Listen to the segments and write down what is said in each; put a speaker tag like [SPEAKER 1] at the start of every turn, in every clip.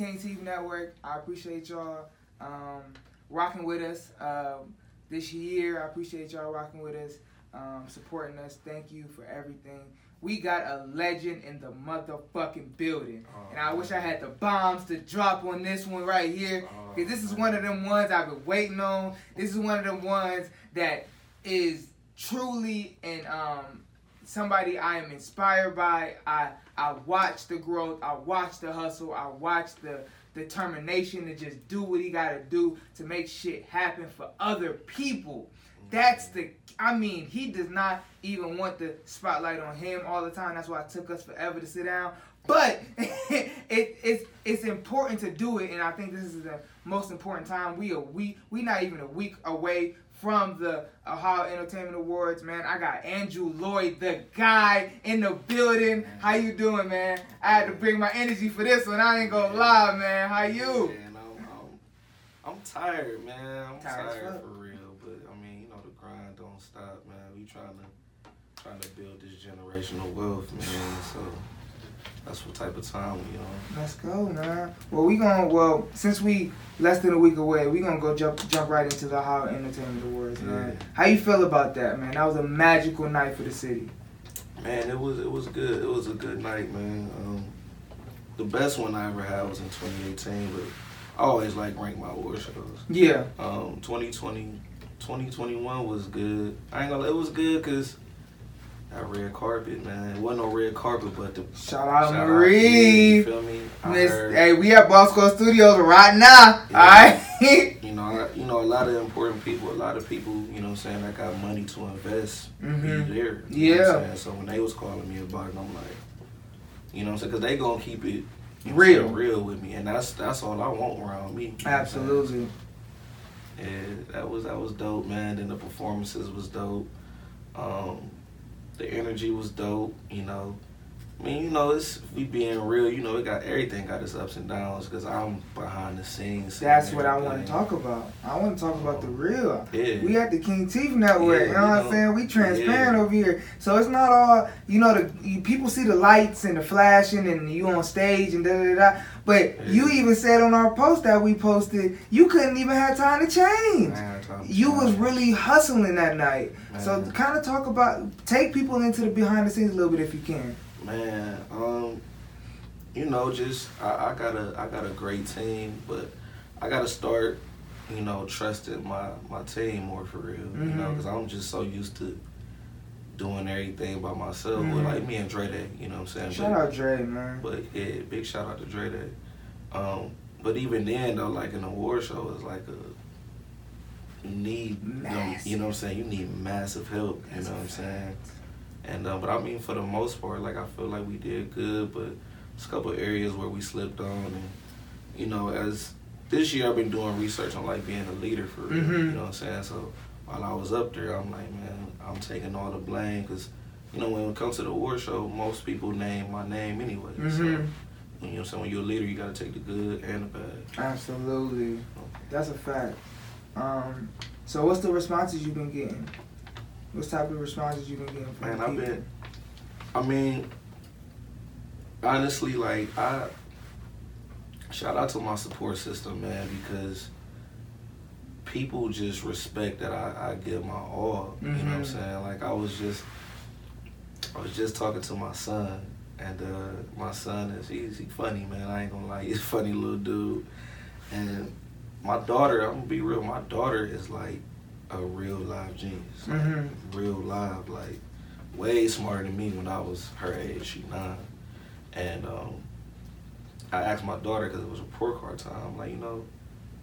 [SPEAKER 1] King TV Network. I appreciate y'all um, rocking with us um, this year. I appreciate y'all rocking with us, um, supporting us. Thank you for everything. We got a legend in the motherfucking building.
[SPEAKER 2] Oh,
[SPEAKER 1] and I wish I had the bombs to drop on this one right here. Because this is one of them ones I've been waiting on. This is one of them ones that is truly and um somebody I am inspired by. I I watch the growth, I watch the hustle, I watch the determination to just do what he gotta do to make shit happen for other people. That's the I mean, he does not even want the spotlight on him all the time. That's why it took us forever to sit down. But it, it's it's important to do it, and I think this is the most important time. We a week we not even a week away from the Ohio Entertainment Awards, man. I got Andrew Lloyd, the guy in the building. How you doing, man? I had to bring my energy for this one. I ain't gonna lie, man. How you?
[SPEAKER 2] Man, I'm, I'm, I'm tired, man. I'm
[SPEAKER 1] Tired
[SPEAKER 2] tired, for real. But I mean, you know, the grind don't stop, man. We trying to trying to build this generational wealth, man. So that's what type of time we on.
[SPEAKER 1] Let's go, man. Well, we gonna well since we less than a week away, we gonna go jump jump right into the Ohio Entertainment Awards, man.
[SPEAKER 2] Yeah.
[SPEAKER 1] How you feel about that, man? That was a magical night for the city.
[SPEAKER 2] Man, it was it was good. It was a good night, man. Um, the best one I ever had was in 2018, but I always like rank my award shows.
[SPEAKER 1] Yeah,
[SPEAKER 2] Um, 2020, 2021 was good. I ain't gonna. It was good because that red carpet, man. It wasn't no red carpet, but the
[SPEAKER 1] shout out
[SPEAKER 2] shout
[SPEAKER 1] Marie.
[SPEAKER 2] yeah, you feel me?
[SPEAKER 1] Miss, hey, we at Bosco Studios right now.
[SPEAKER 2] Yeah.
[SPEAKER 1] All right.
[SPEAKER 2] you know, I- you know, a lot of important people, a lot of people, you know, what I'm saying that got money to invest,
[SPEAKER 1] Mhm.
[SPEAKER 2] be there. You know I'm
[SPEAKER 1] Yeah.
[SPEAKER 2] So when they was calling me about it, I'm like, you know, I'm saying, because they gonna keep it you know
[SPEAKER 1] Real.
[SPEAKER 2] real with me, and that's that's all I want around me. you know what I'm saying?
[SPEAKER 1] Absolutely.
[SPEAKER 2] Yeah, that was that was dope, man. And the performances was dope. Um, the energy was dope. You know, I mean, you know, it's we being real. You know, it got everything got its ups and downs because I'm behind the scenes.
[SPEAKER 1] That's what I want to talk about. I want to talk about the real.
[SPEAKER 2] Yeah.
[SPEAKER 1] We at the King TV Network,
[SPEAKER 2] Yeah,
[SPEAKER 1] you know what I'm saying? We transparent
[SPEAKER 2] Yeah.
[SPEAKER 1] over here. So it's not all, you know, the you, people see the lights and the flashing and you on stage and da da da. da. But
[SPEAKER 2] Yeah.
[SPEAKER 1] you even said on our post that we posted, you couldn't even have time to change.
[SPEAKER 2] Man, time to
[SPEAKER 1] You was really hustling that night. So kind of talk about, take people into the behind the scenes a little bit if you can.
[SPEAKER 2] Man, um, you know, just I, I got a I got a great team, but I got to start, you know, trusting my my team more for real. You know, because I'm just so used to doing everything by myself.
[SPEAKER 1] Mhm.
[SPEAKER 2] With like me and Dre Day, you know what I'm saying?
[SPEAKER 1] Shout
[SPEAKER 2] but,
[SPEAKER 1] out Dre, man.
[SPEAKER 2] But yeah, big shout out to Dre Day. Um, but even then though, like an award show is like a you need you know,
[SPEAKER 1] Massive.
[SPEAKER 2] you know what I'm saying. You need massive help. You
[SPEAKER 1] That's
[SPEAKER 2] know what I'm saying. And uh, but I mean, for the most part, like I feel like we did good, but it's a couple areas where we slipped on, and you know, as this year I've been doing research on like being a leader for real.
[SPEAKER 1] Mhm.
[SPEAKER 2] You know what I'm saying? So while I was up there, I'm like, man, I'm taking all the blame because you know when it comes to the award show, most people name my name anyway. So
[SPEAKER 1] Mhm.
[SPEAKER 2] you know what I'm saying? When you're a leader, you got to take the good and the bad.
[SPEAKER 1] Absolutely. That's a fact. Um, so what's the responses you've been getting? What type of responses you've been getting from
[SPEAKER 2] Man, I've been. I mean, honestly, like I shout out to my support system, man, because people just respect that I, I give my all. You know what I'm
[SPEAKER 1] Mhm.
[SPEAKER 2] saying? Like I was just, I was just talking to my son, and uh, my son is he's he funny, man. I ain't gonna lie, he's a funny little dude, and my daughter, I'm gonna be real. My daughter is like a real live genius, like
[SPEAKER 1] Mhm.
[SPEAKER 2] real live, like way smarter than me when I was her age. She nine, and um, I asked my daughter because it was report card time. Like, you know,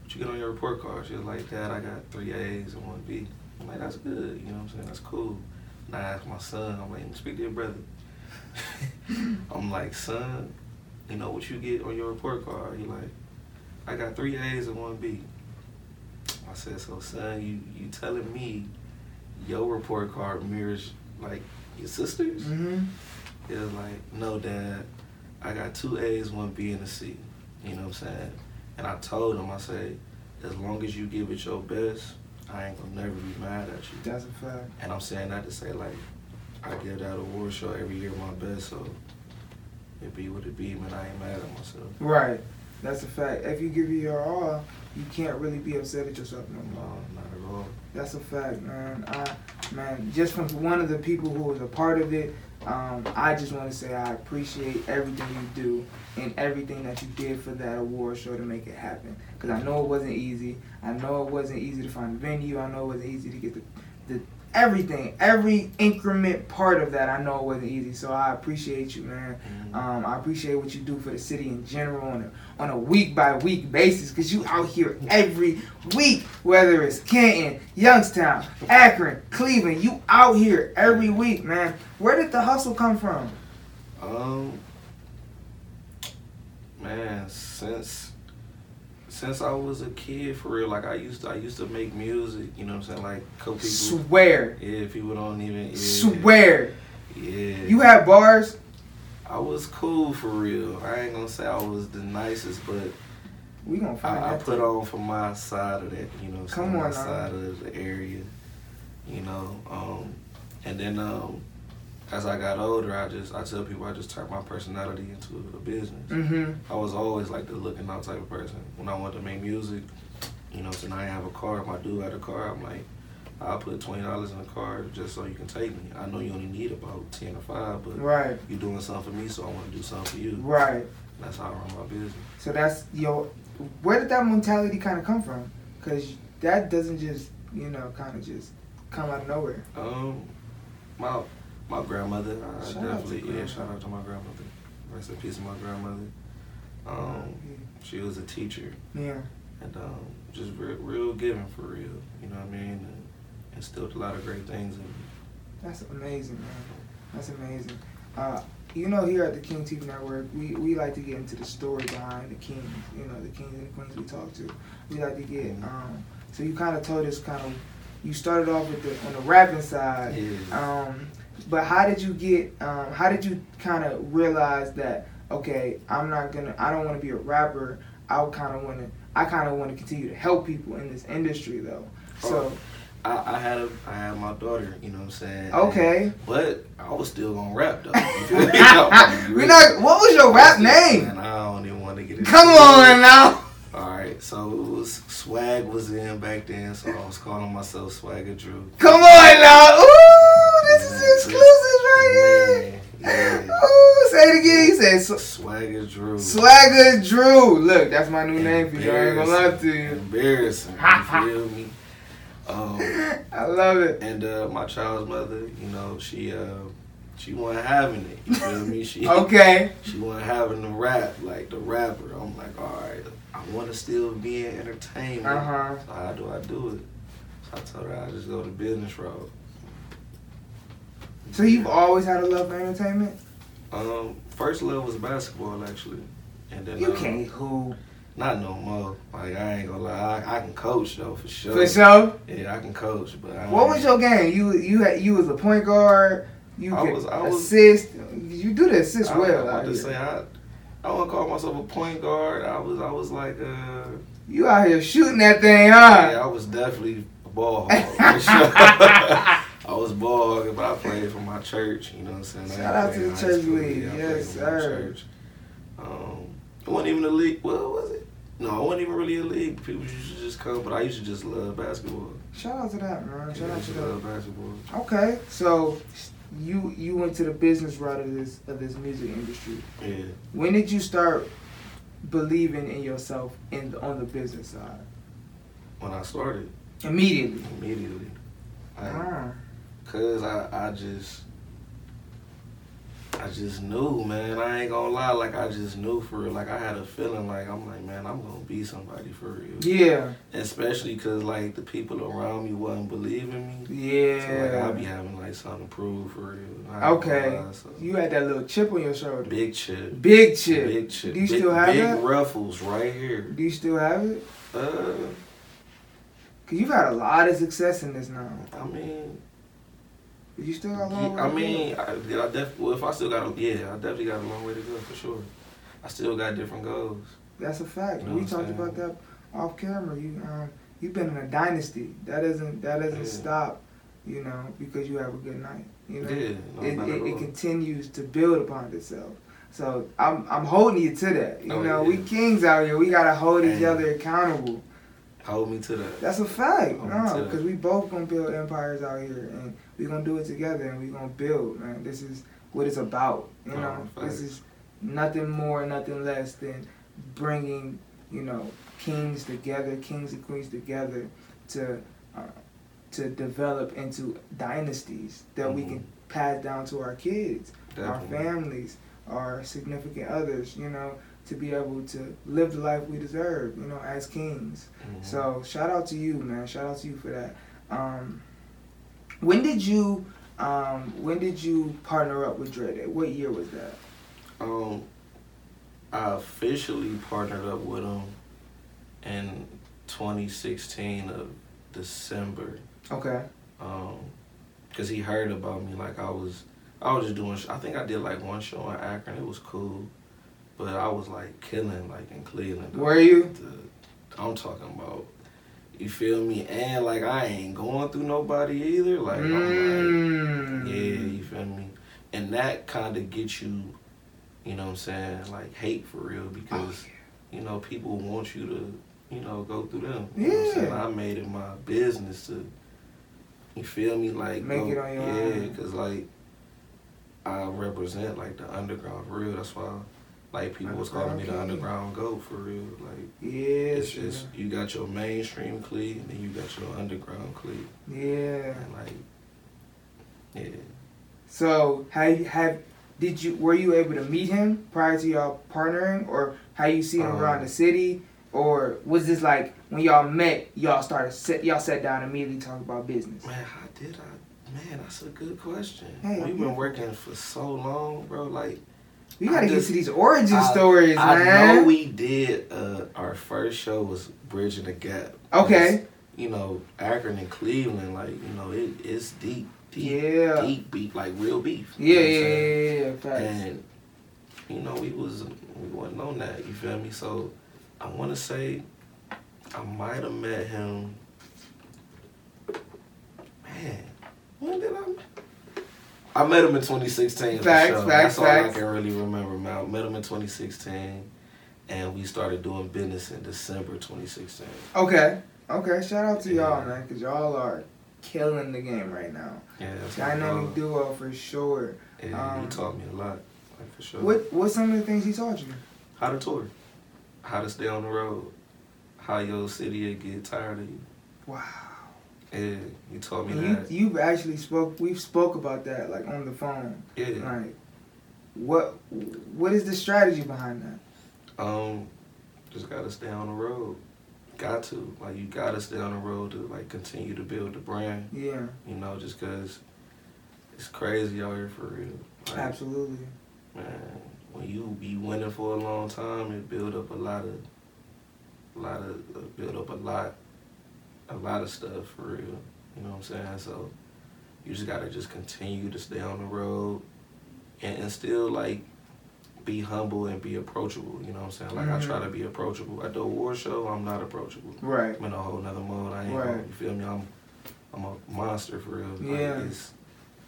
[SPEAKER 2] what you get on your report card? She was like, Dad, I got three A's and one B. I'm like, that's good. You know what I'm saying? That's cool. And I asked my son. I'm like, speak to your brother. I'm like, son, you know what you get on your report card? He like, I got three A's and one B. I said, so son, you you telling me your report card mirrors like your sister's?
[SPEAKER 1] Mm-hmm.
[SPEAKER 2] It was like, no, dad, I got two A's, one B, and a C. You know what I'm saying? And I told him, I said, as long as you give it your best, I ain't gonna never be mad at you.
[SPEAKER 1] That's a fact.
[SPEAKER 2] And I'm saying that to say, like, I give that award show every year my best, so it be what it be, man. I ain't mad at myself.
[SPEAKER 1] Right. That's a fact. If you give it your all, you can't really be upset at yourself no
[SPEAKER 2] No,
[SPEAKER 1] more.
[SPEAKER 2] not at all.
[SPEAKER 1] That's a fact, man. I, man, just from one of the people who was a part of it, um, I just want to say I appreciate everything you do and everything that you did for that award show to make it happen. Because I know it wasn't easy. I know it wasn't easy to find a venue. I know it wasn't easy to get the, the everything, every increment part of that. I know it wasn't easy. So I appreciate you, man.
[SPEAKER 2] Mhm.
[SPEAKER 1] Um, I appreciate what you do for the city in general on a, on a week by week basis because you out here every week, whether it's Canton, Youngstown, Akron, Cleveland, you out here every week, man. Where did the hustle come from?
[SPEAKER 2] Um, man, since since I was a kid, for real, like I used to, I used to make music. You know what I'm saying? Like couple people.
[SPEAKER 1] Swear,
[SPEAKER 2] Yeah, people don't even. Yeah,
[SPEAKER 1] swear.
[SPEAKER 2] Yeah.
[SPEAKER 1] You have bars.
[SPEAKER 2] I was cool for real. I ain't gonna say I was the nicest, but
[SPEAKER 1] We gonna find
[SPEAKER 2] I, I put on for my side of that. You know,
[SPEAKER 1] Come on
[SPEAKER 2] my
[SPEAKER 1] now.
[SPEAKER 2] side of the area. You know, um, and then um, as I got older, I just I tell people I just turned my personality into a business.
[SPEAKER 1] Mm-hmm.
[SPEAKER 2] I was always like the looking out type of person. When I wanted to make music, you know, so now I have a car. If I do have a car, I'm like, I'll put twenty dollars in the car just so you can take me. I know you only need about ten or five, but
[SPEAKER 1] Right,
[SPEAKER 2] you're doing something for me, so I want to do something for you.
[SPEAKER 1] right.
[SPEAKER 2] That's how I run my business.
[SPEAKER 1] So that's yo. Where did that mentality kind of come from? Cause that doesn't just you know kind of just come out of nowhere.
[SPEAKER 2] Um, my my grandmother, I
[SPEAKER 1] Shout out to
[SPEAKER 2] definitely yeah.
[SPEAKER 1] grandma.
[SPEAKER 2] Shout out to my grandmother. Rest in peace, my grandmother. Um, she was a teacher
[SPEAKER 1] Yeah.
[SPEAKER 2] and um, just real, real giving for real. You know what I mean? Instilled a lot of great things in me.
[SPEAKER 1] That's amazing, man. That's amazing. Uh, you know, here at the King TV Network, we, we like to get into the story behind the kings. You know, the kings and the queens we talk to. We like to get. Um, so you kind of told us kind of. You started off with the on the rapping side.
[SPEAKER 2] Yeah.
[SPEAKER 1] Um, but how did you get? Um, how did you kind of realize that? Okay, I'm not gonna. I don't want to be a rapper. I kind of want to. I kind of want to continue to help people in this industry, though. So
[SPEAKER 2] I, I had a, I had my daughter. You know what I'm saying?
[SPEAKER 1] okay,
[SPEAKER 2] But I was still gonna rap though. You
[SPEAKER 1] not. What was your rap name?
[SPEAKER 2] Man, I don't even want to get it.
[SPEAKER 1] Come on now.
[SPEAKER 2] All right, so it was swag was in back then, so I was calling myself Swagger Drew.
[SPEAKER 1] Come on now. Ooh, this is exclusive right
[SPEAKER 2] Man,
[SPEAKER 1] here. Ooh, say it again. He said sw-
[SPEAKER 2] Swagger Drew.
[SPEAKER 1] Swagger Drew. Look, that's my new name for you. I ain't gonna lie to you.
[SPEAKER 2] Embarrassing. You feel me? Um,
[SPEAKER 1] I love it.
[SPEAKER 2] and uh, my child's mother, you know, she uh, she wasn't having it. You feel me? She
[SPEAKER 1] Okay.
[SPEAKER 2] she wasn't having the rap like the rapper. I'm like, all right, I want to still be in entertainment.
[SPEAKER 1] Uh huh.
[SPEAKER 2] So how do I do it? So I told her I just go the business road.
[SPEAKER 1] So you've always had a love for entertainment?
[SPEAKER 2] Um, first love was basketball actually, and then
[SPEAKER 1] You
[SPEAKER 2] uh,
[SPEAKER 1] can't hoop.
[SPEAKER 2] Not no more. Like I ain't gonna lie, I, I can coach though for sure.
[SPEAKER 1] For sure.
[SPEAKER 2] Yeah, I can coach, but I
[SPEAKER 1] What was your game? You you had you was a point guard. You
[SPEAKER 2] I was- I was-
[SPEAKER 1] assist. You do the assist
[SPEAKER 2] I,
[SPEAKER 1] well.
[SPEAKER 2] I, I just say I, I wouldn't call myself a point guard. I was I was like uh,
[SPEAKER 1] You out here shooting that thing, huh? yeah.
[SPEAKER 2] I was definitely a ball hog. for sure. I was ball hogging, but I played for my church. You know what I'm saying?
[SPEAKER 1] Shout out to the church league.
[SPEAKER 2] Yeah,
[SPEAKER 1] Yes, sir.
[SPEAKER 2] Church. Um, it wasn't even a league. Well, was it? No, I wasn't even really a league. People used to just come, but I used to just love basketball.
[SPEAKER 1] Shout out to that, man. Shout
[SPEAKER 2] Yeah,
[SPEAKER 1] out to that.
[SPEAKER 2] love basketball.
[SPEAKER 1] Okay, so you you went to the business route of this of this music industry.
[SPEAKER 2] Yeah.
[SPEAKER 1] When did you start believing in yourself in on the business side?
[SPEAKER 2] When I started,
[SPEAKER 1] Immediately.
[SPEAKER 2] immediately. Like,
[SPEAKER 1] Ah.
[SPEAKER 2] Cause I, I just I just knew, man. I ain't gonna lie, like I just knew for real. Like I had a feeling like I'm like, man, I'm gonna be somebody for real.
[SPEAKER 1] Yeah.
[SPEAKER 2] Especially cause like the people around me wasn't believing me.
[SPEAKER 1] Yeah.
[SPEAKER 2] So like I'll be having like something to prove for real.
[SPEAKER 1] Okay.
[SPEAKER 2] lie, so.
[SPEAKER 1] You had that little chip on your shoulder.
[SPEAKER 2] Big chip.
[SPEAKER 1] Big chip.
[SPEAKER 2] Big chip.
[SPEAKER 1] Do you
[SPEAKER 2] big,
[SPEAKER 1] still have
[SPEAKER 2] big
[SPEAKER 1] that?
[SPEAKER 2] ruffles right here.
[SPEAKER 1] Do you still have it?
[SPEAKER 2] Uh
[SPEAKER 1] Cause you've had a lot of success in this now.
[SPEAKER 2] I mean
[SPEAKER 1] You still got a long way
[SPEAKER 2] I
[SPEAKER 1] to
[SPEAKER 2] mean, I, I def- well, if I still got a, yeah, I definitely got a long way to go for sure. I still got different goals.
[SPEAKER 1] That's a fact.
[SPEAKER 2] You know
[SPEAKER 1] we talked about that off camera. You um you've been in a dynasty. That doesn't that doesn't
[SPEAKER 2] Yeah.
[SPEAKER 1] stop, you know, because you have a good night. You know,
[SPEAKER 2] Yeah, no,
[SPEAKER 1] it, it, it continues to build upon itself. So I'm I'm holding you to that. You
[SPEAKER 2] Oh,
[SPEAKER 1] know,
[SPEAKER 2] yeah.
[SPEAKER 1] we kings out here. We gotta hold each other accountable.
[SPEAKER 2] Hold me to that.
[SPEAKER 1] That's a fact. No, because we both gonna build empires out here, and we gonna do it together, and we gonna build. Man, this is what it's about. You
[SPEAKER 2] Oh,
[SPEAKER 1] know, this is nothing more, nothing less than bringing you know kings together, kings and queens together to uh, to develop into dynasties that we
[SPEAKER 2] Mhm.
[SPEAKER 1] can pass down to our kids, our families, our significant others. You know, to be able to live the life we deserve. You know, as kings.
[SPEAKER 2] Mhm.
[SPEAKER 1] So shout out to you, man. Shout out to you for that. Um, when did you um, when did you partner up with Dre What year was that?
[SPEAKER 2] Um, I officially partnered up with him in 2016 of December.
[SPEAKER 1] Okay.
[SPEAKER 2] Um, cause he heard about me. Like I was, I was just doing. I think I did like one show in Akron. It was cool, but I was like killing like in Cleveland.
[SPEAKER 1] Were you?
[SPEAKER 2] The, I'm talking about. You feel me? And like I ain't going through nobody either. Like I'm like.
[SPEAKER 1] Mm.
[SPEAKER 2] Yeah, you feel me? And that kind of gets you, you know what I'm saying, like hate for real because,
[SPEAKER 1] Oh,
[SPEAKER 2] you know, people want you to, you know, go through them. You know what I'm saying?
[SPEAKER 1] Yeah.
[SPEAKER 2] I made it my business to, you feel me? Like,
[SPEAKER 1] Make
[SPEAKER 2] go-
[SPEAKER 1] it on your
[SPEAKER 2] Yeah,
[SPEAKER 1] own.
[SPEAKER 2] because, like, I represent, like, the underground for real. That's why, like, people was calling me the
[SPEAKER 1] Underground
[SPEAKER 2] goat for real. Like,
[SPEAKER 1] Yeah.
[SPEAKER 2] it's
[SPEAKER 1] sure.
[SPEAKER 2] just, you got your mainstream clique and then you got your underground clique.
[SPEAKER 1] Yeah.
[SPEAKER 2] And, like, yeah.
[SPEAKER 1] So have have did you were you able to meet him prior to y'all partnering, or how you see him
[SPEAKER 2] Um,
[SPEAKER 1] around the city, or was this like when y'all met, y'all started sit y'all sat down and immediately talk about business?
[SPEAKER 2] Man, how did I? Man, that's a good question.
[SPEAKER 1] Hey,
[SPEAKER 2] We've been working for so long, bro. Like,
[SPEAKER 1] We gotta
[SPEAKER 2] I
[SPEAKER 1] get to these origin
[SPEAKER 2] I-
[SPEAKER 1] stories,
[SPEAKER 2] I
[SPEAKER 1] man.
[SPEAKER 2] know we did. Uh, our first show was Bridging the Gap.
[SPEAKER 1] okay.
[SPEAKER 2] You know, Akron and Cleveland, like you know, it, it's deep, deep,
[SPEAKER 1] Yeah.
[SPEAKER 2] deep beef, like real beef. you
[SPEAKER 1] Yeah,
[SPEAKER 2] know
[SPEAKER 1] yeah, yeah, yeah, yeah.
[SPEAKER 2] And you know, we was we wasn't on that. You feel me? So I want to say I might have met him. Man, when did I? I met him in 2016. for
[SPEAKER 1] Facts, facts,
[SPEAKER 2] That's all I can really remember. Man, I met him in 2016, and we started doing business in December 2016.
[SPEAKER 1] Okay. Okay. Shout out to y'all, man, because y'all are killing the game right now.
[SPEAKER 2] Yeah,
[SPEAKER 1] Dynamic duo for sure.
[SPEAKER 2] Yeah,
[SPEAKER 1] um,
[SPEAKER 2] he taught me a lot, like for sure.
[SPEAKER 1] What What's some of the things he taught you?
[SPEAKER 2] How to tour, how to stay on the road, how your city will get tired of you.
[SPEAKER 1] Wow.
[SPEAKER 2] Yeah, he taught me
[SPEAKER 1] And you
[SPEAKER 2] that.
[SPEAKER 1] you've actually spoke. We've spoke about that like on the phone.
[SPEAKER 2] Yeah.
[SPEAKER 1] Like, what what is the strategy behind that?
[SPEAKER 2] Um, just gotta stay on the road. Got to like you gotta stay on the road to like continue to build the brand.
[SPEAKER 1] Yeah,
[SPEAKER 2] You know, just cause it's crazy out here for real. Like,
[SPEAKER 1] absolutely.
[SPEAKER 2] man, when you be winning for a long time, it build up a lot of, a lot of, uh, build up a lot, a lot of stuff for real. You know what I'm saying? So you just gotta just continue to stay on the road, and, and still like be humble and be approachable. You know what I'm saying? Like I try to mm-hmm. be approachable. At the award show, I'm not approachable.
[SPEAKER 1] Right.
[SPEAKER 2] I'm in a whole nother mode. I ain't
[SPEAKER 1] Right.
[SPEAKER 2] you feel me? I'm I'm a monster for real. Like,
[SPEAKER 1] Yeah.
[SPEAKER 2] it's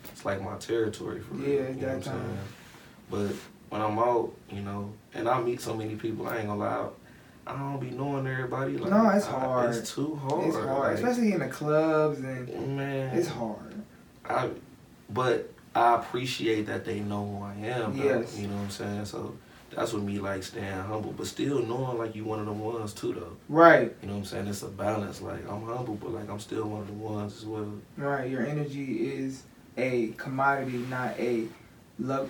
[SPEAKER 2] it's like my territory for real.
[SPEAKER 1] Yeah,
[SPEAKER 2] you know
[SPEAKER 1] that
[SPEAKER 2] what I'm
[SPEAKER 1] time.
[SPEAKER 2] saying? But when I'm out, you know, and I meet so many people, I ain't gonna lie. I don't be knowing everybody. Like,
[SPEAKER 1] No, it's
[SPEAKER 2] I-
[SPEAKER 1] hard.
[SPEAKER 2] it's too hard.
[SPEAKER 1] It's hard,
[SPEAKER 2] like,
[SPEAKER 1] especially in the clubs, and
[SPEAKER 2] man.
[SPEAKER 1] it's hard.
[SPEAKER 2] I, but I appreciate that they know who I am. though,
[SPEAKER 1] Yes.
[SPEAKER 2] You know what I'm saying? So that's what me like staying humble, but still knowing like you one of the ones too though.
[SPEAKER 1] Right.
[SPEAKER 2] You know what I'm saying? It's a balance. Like I'm humble, but like I'm still one of the ones as well.
[SPEAKER 1] Right. Your energy is a commodity, not a.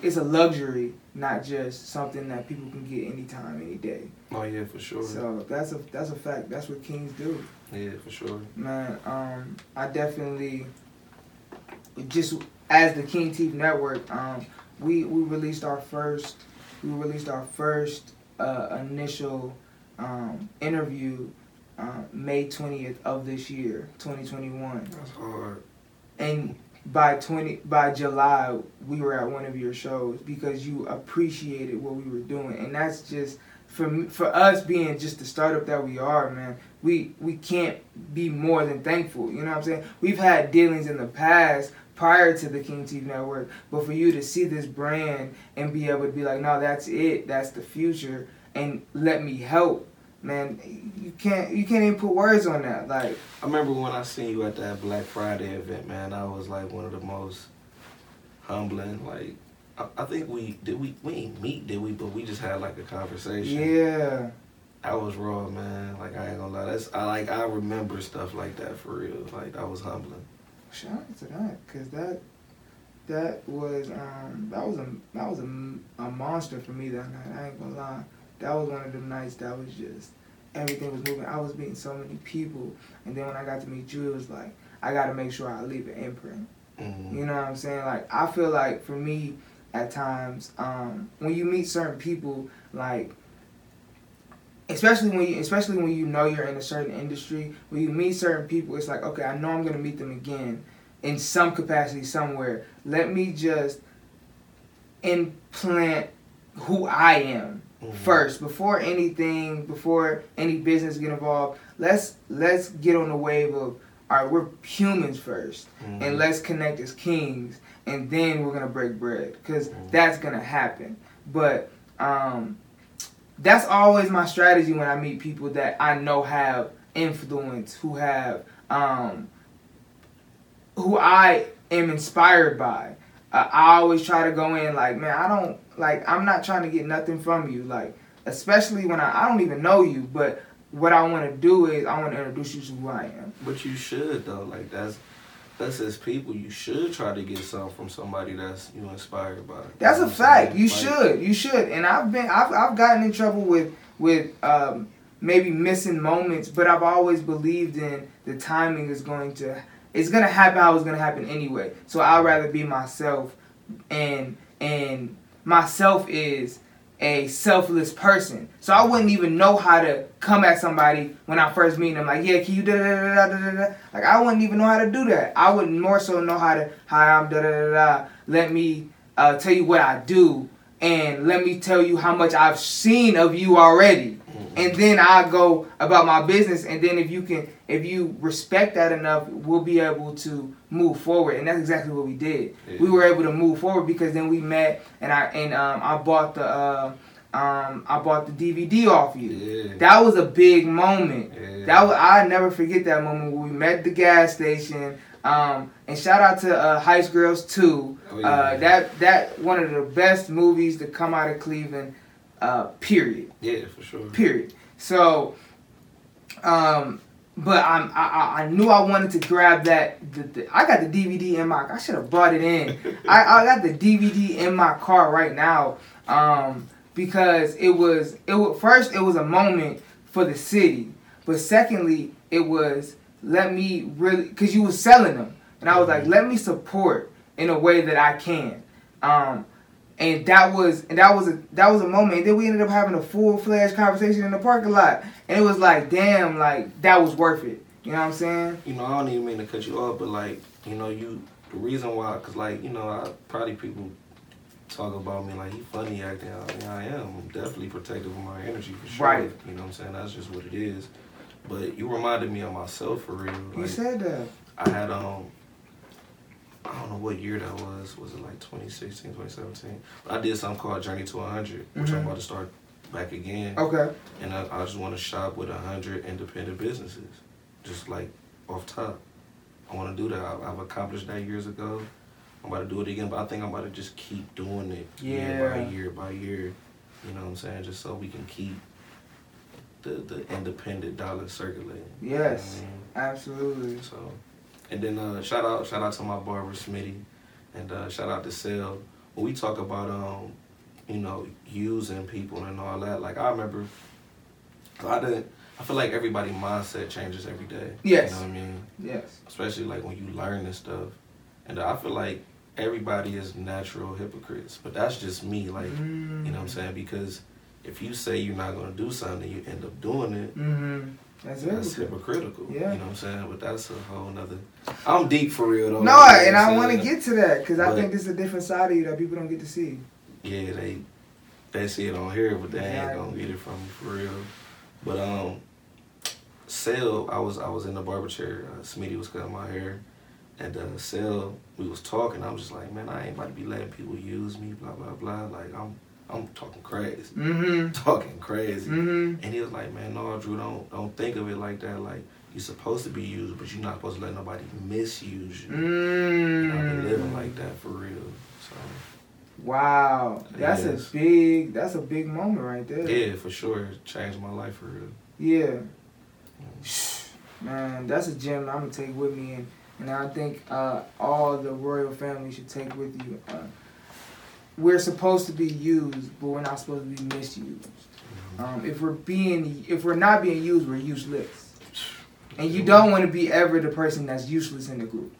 [SPEAKER 1] It's a luxury, not just something that people can get anytime, any day.
[SPEAKER 2] Oh yeah, for sure.
[SPEAKER 1] So that's a that's a fact. That's what kings do.
[SPEAKER 2] yeah, for sure.
[SPEAKER 1] Man, um, I definitely just as the King TV Network, um, we we released our first we released our first uh, initial um, interview uh, May twentieth of this year, twenty twenty one,
[SPEAKER 2] That's hard.
[SPEAKER 1] and by twenty by July we were at one of your shows because you appreciated what we were doing, and that's just for for us being just the startup that we are, man. We we can't be more than thankful. You know what I'm saying? We've had dealings in the past prior to the King TV Network. But for you to see this brand and be able to be like, no, that's it, that's the future, and let me help, man, you can't you can't even put words on that. Like
[SPEAKER 2] I remember when I seen you at that Black Friday event, man. I was like one of the most humbling. Like I, I think we did we we ain't meet did we, but we just had like a conversation.
[SPEAKER 1] yeah,
[SPEAKER 2] I was raw, man. Like I ain't gonna lie. That's I like I remember stuff like that for real. Like that was humbling.
[SPEAKER 1] shout out to that, cause that that was um that was a that was a, a monster for me that night. I ain't gonna lie. That was one of the nights that was just everything was moving. I was meeting so many people, and then when I got to meet you, it was like I got to make sure I leave an imprint.
[SPEAKER 2] hmm
[SPEAKER 1] You know what I'm saying? Like I feel like for me, at times, um, when you meet certain people, like especially when you especially when you know you're in a certain industry, when you meet certain people, it's like okay, I know I'm gonna meet them again in some capacity somewhere. Let me just implant who I am
[SPEAKER 2] Mhm.
[SPEAKER 1] first before anything before any business get involved let's let's get on the wave of all right we're humans 1st
[SPEAKER 2] Mhm.
[SPEAKER 1] and let's connect as kings and then we're gonna break bread because
[SPEAKER 2] Mhm.
[SPEAKER 1] that's gonna happen but um that's always my strategy when i meet people that i know have influence who have um who i am inspired by uh, i always try to go in like man i don't like i'm not trying to get nothing from you like especially when i, I don't even know you but what i want to do is i want to introduce you to who i am
[SPEAKER 2] But you should though. Like that's that's as people. You should try to get something from somebody that's you know, inspired by.
[SPEAKER 1] That's a fact. You
[SPEAKER 2] Like,
[SPEAKER 1] should. You should. And I've been I've I've gotten in trouble with with um maybe missing moments, but I've always believed in the timing is going to it's gonna happen how it's gonna happen anyway. So I'd rather be myself and and myself is a selfless person. So I wouldn't even know how to come at somebody when I first meet them. Like, yeah, can you da da da da da da? Like I wouldn't even know how to do that. I would more so know how to hi I'm da da da da. Let me uh, tell you what I do and let me tell you how much I've seen of you already.
[SPEAKER 2] Mhm.
[SPEAKER 1] And then I go about my business and then if you can if you respect that enough, we'll be able to move forward. And that's exactly what we did. We were able to move forward because then we met and I and um, I bought the uh, um, I bought the DVD off you.
[SPEAKER 2] Yeah.
[SPEAKER 1] That was a big moment.
[SPEAKER 2] yeah.
[SPEAKER 1] That was I never forget that moment when we met at the gas station. Um, and shout out to uh, Heist Girls 2.
[SPEAKER 2] Oh, yeah.
[SPEAKER 1] Uh, that that one of the best movies to come out of Cleveland. Uh, period.
[SPEAKER 2] Yeah, for sure.
[SPEAKER 1] Period. So, um, but I'm, I, I knew I wanted to grab that. The, the, I got the DVD in my. I should have brought it in. I, I got the DVD in my car right now. Um, because it was it was first it was a moment for the city, but secondly it was let me really because you were selling them, and I was like let me support in a way that I can. Um, and that was and that was a that was a moment. And then we ended up having a full fledged conversation in the parking lot, and it was like, damn, like that was worth it. You know what I'm saying?
[SPEAKER 2] you know, I don't even mean to cut you off, but like, you know, you the reason why, cause like, you know, I probably people talk about me like he funny acting. I mean, I am. I'm definitely protective of my energy for sure.
[SPEAKER 1] Right.
[SPEAKER 2] You know what I'm saying? That's just what it is. But you reminded me of myself for real.
[SPEAKER 1] You
[SPEAKER 2] Like,
[SPEAKER 1] said that.
[SPEAKER 2] I had um. I don't know what year that was. Was it like 2016, 2017? But I did something called Journey to 100, which
[SPEAKER 1] Mhm.
[SPEAKER 2] I'm about to start back again.
[SPEAKER 1] Okay.
[SPEAKER 2] And I, I just want to shop with 100 independent businesses. Just like off top. I want to do that. I, I've accomplished that years ago. I'm about to do it again, but I think I'm about to just keep doing it year by year by year. You know what I'm saying? Just so we can keep the, the independent dollar circulating. You know I
[SPEAKER 1] Yes.
[SPEAKER 2] mean?
[SPEAKER 1] Absolutely.
[SPEAKER 2] So, and then uh, shout out, shout out to my barber Smitty, and uh, shout out to Sel. When we talk about um, you know, using people and all that, like I remember, I didn't. I feel like everybody mindset changes every day.
[SPEAKER 1] Yes.
[SPEAKER 2] You know what I mean?
[SPEAKER 1] Yes.
[SPEAKER 2] Especially like when you learn this stuff, and I feel like everybody is natural hypocrites, but that's just me. Like,
[SPEAKER 1] Mm.
[SPEAKER 2] you know what I'm saying? Because if you say you're not gonna do something, you end up doing it.
[SPEAKER 1] Mm-hmm. That's
[SPEAKER 2] That's hypocritical.
[SPEAKER 1] Yeah.
[SPEAKER 2] You know what I'm saying? But that's a whole nother. I'm deep for real though.
[SPEAKER 1] No, and
[SPEAKER 2] I'm
[SPEAKER 1] want to get to that because I think this is a different side of you that people don't get to see.
[SPEAKER 2] Yeah, they they see it on here, but they ain't gonna get it from me for real. But um, sale. I was I was in the barber chair. Uh, Smitty was cutting my hair, and the cell, we was talking. I'm just like, man, I ain't about to be letting people use me, blah blah blah. Like I'm, I'm talking crazy,
[SPEAKER 1] Mm-hmm.
[SPEAKER 2] talking crazy.
[SPEAKER 1] Mm-hmm.
[SPEAKER 2] And he was like, man, no, Drew, don't don't think of it like that. Like you're supposed to be used, but you're not supposed to let nobody misuse you. And I've been living like
[SPEAKER 1] Mm.
[SPEAKER 2] that for real. So
[SPEAKER 1] Wow. That's
[SPEAKER 2] Yes.
[SPEAKER 1] a big that's a big moment right there.
[SPEAKER 2] yeah, for sure, it changed my life for real.
[SPEAKER 1] Yeah. Man, that's a gem I'm gonna take with me and and I think uh, all the royal family should take with you. Uh, we're supposed to be used, but we're not supposed to be misused. Um, if we're being, if we're not being used, we're useless. And you don't want to be ever the person that's useless in the group.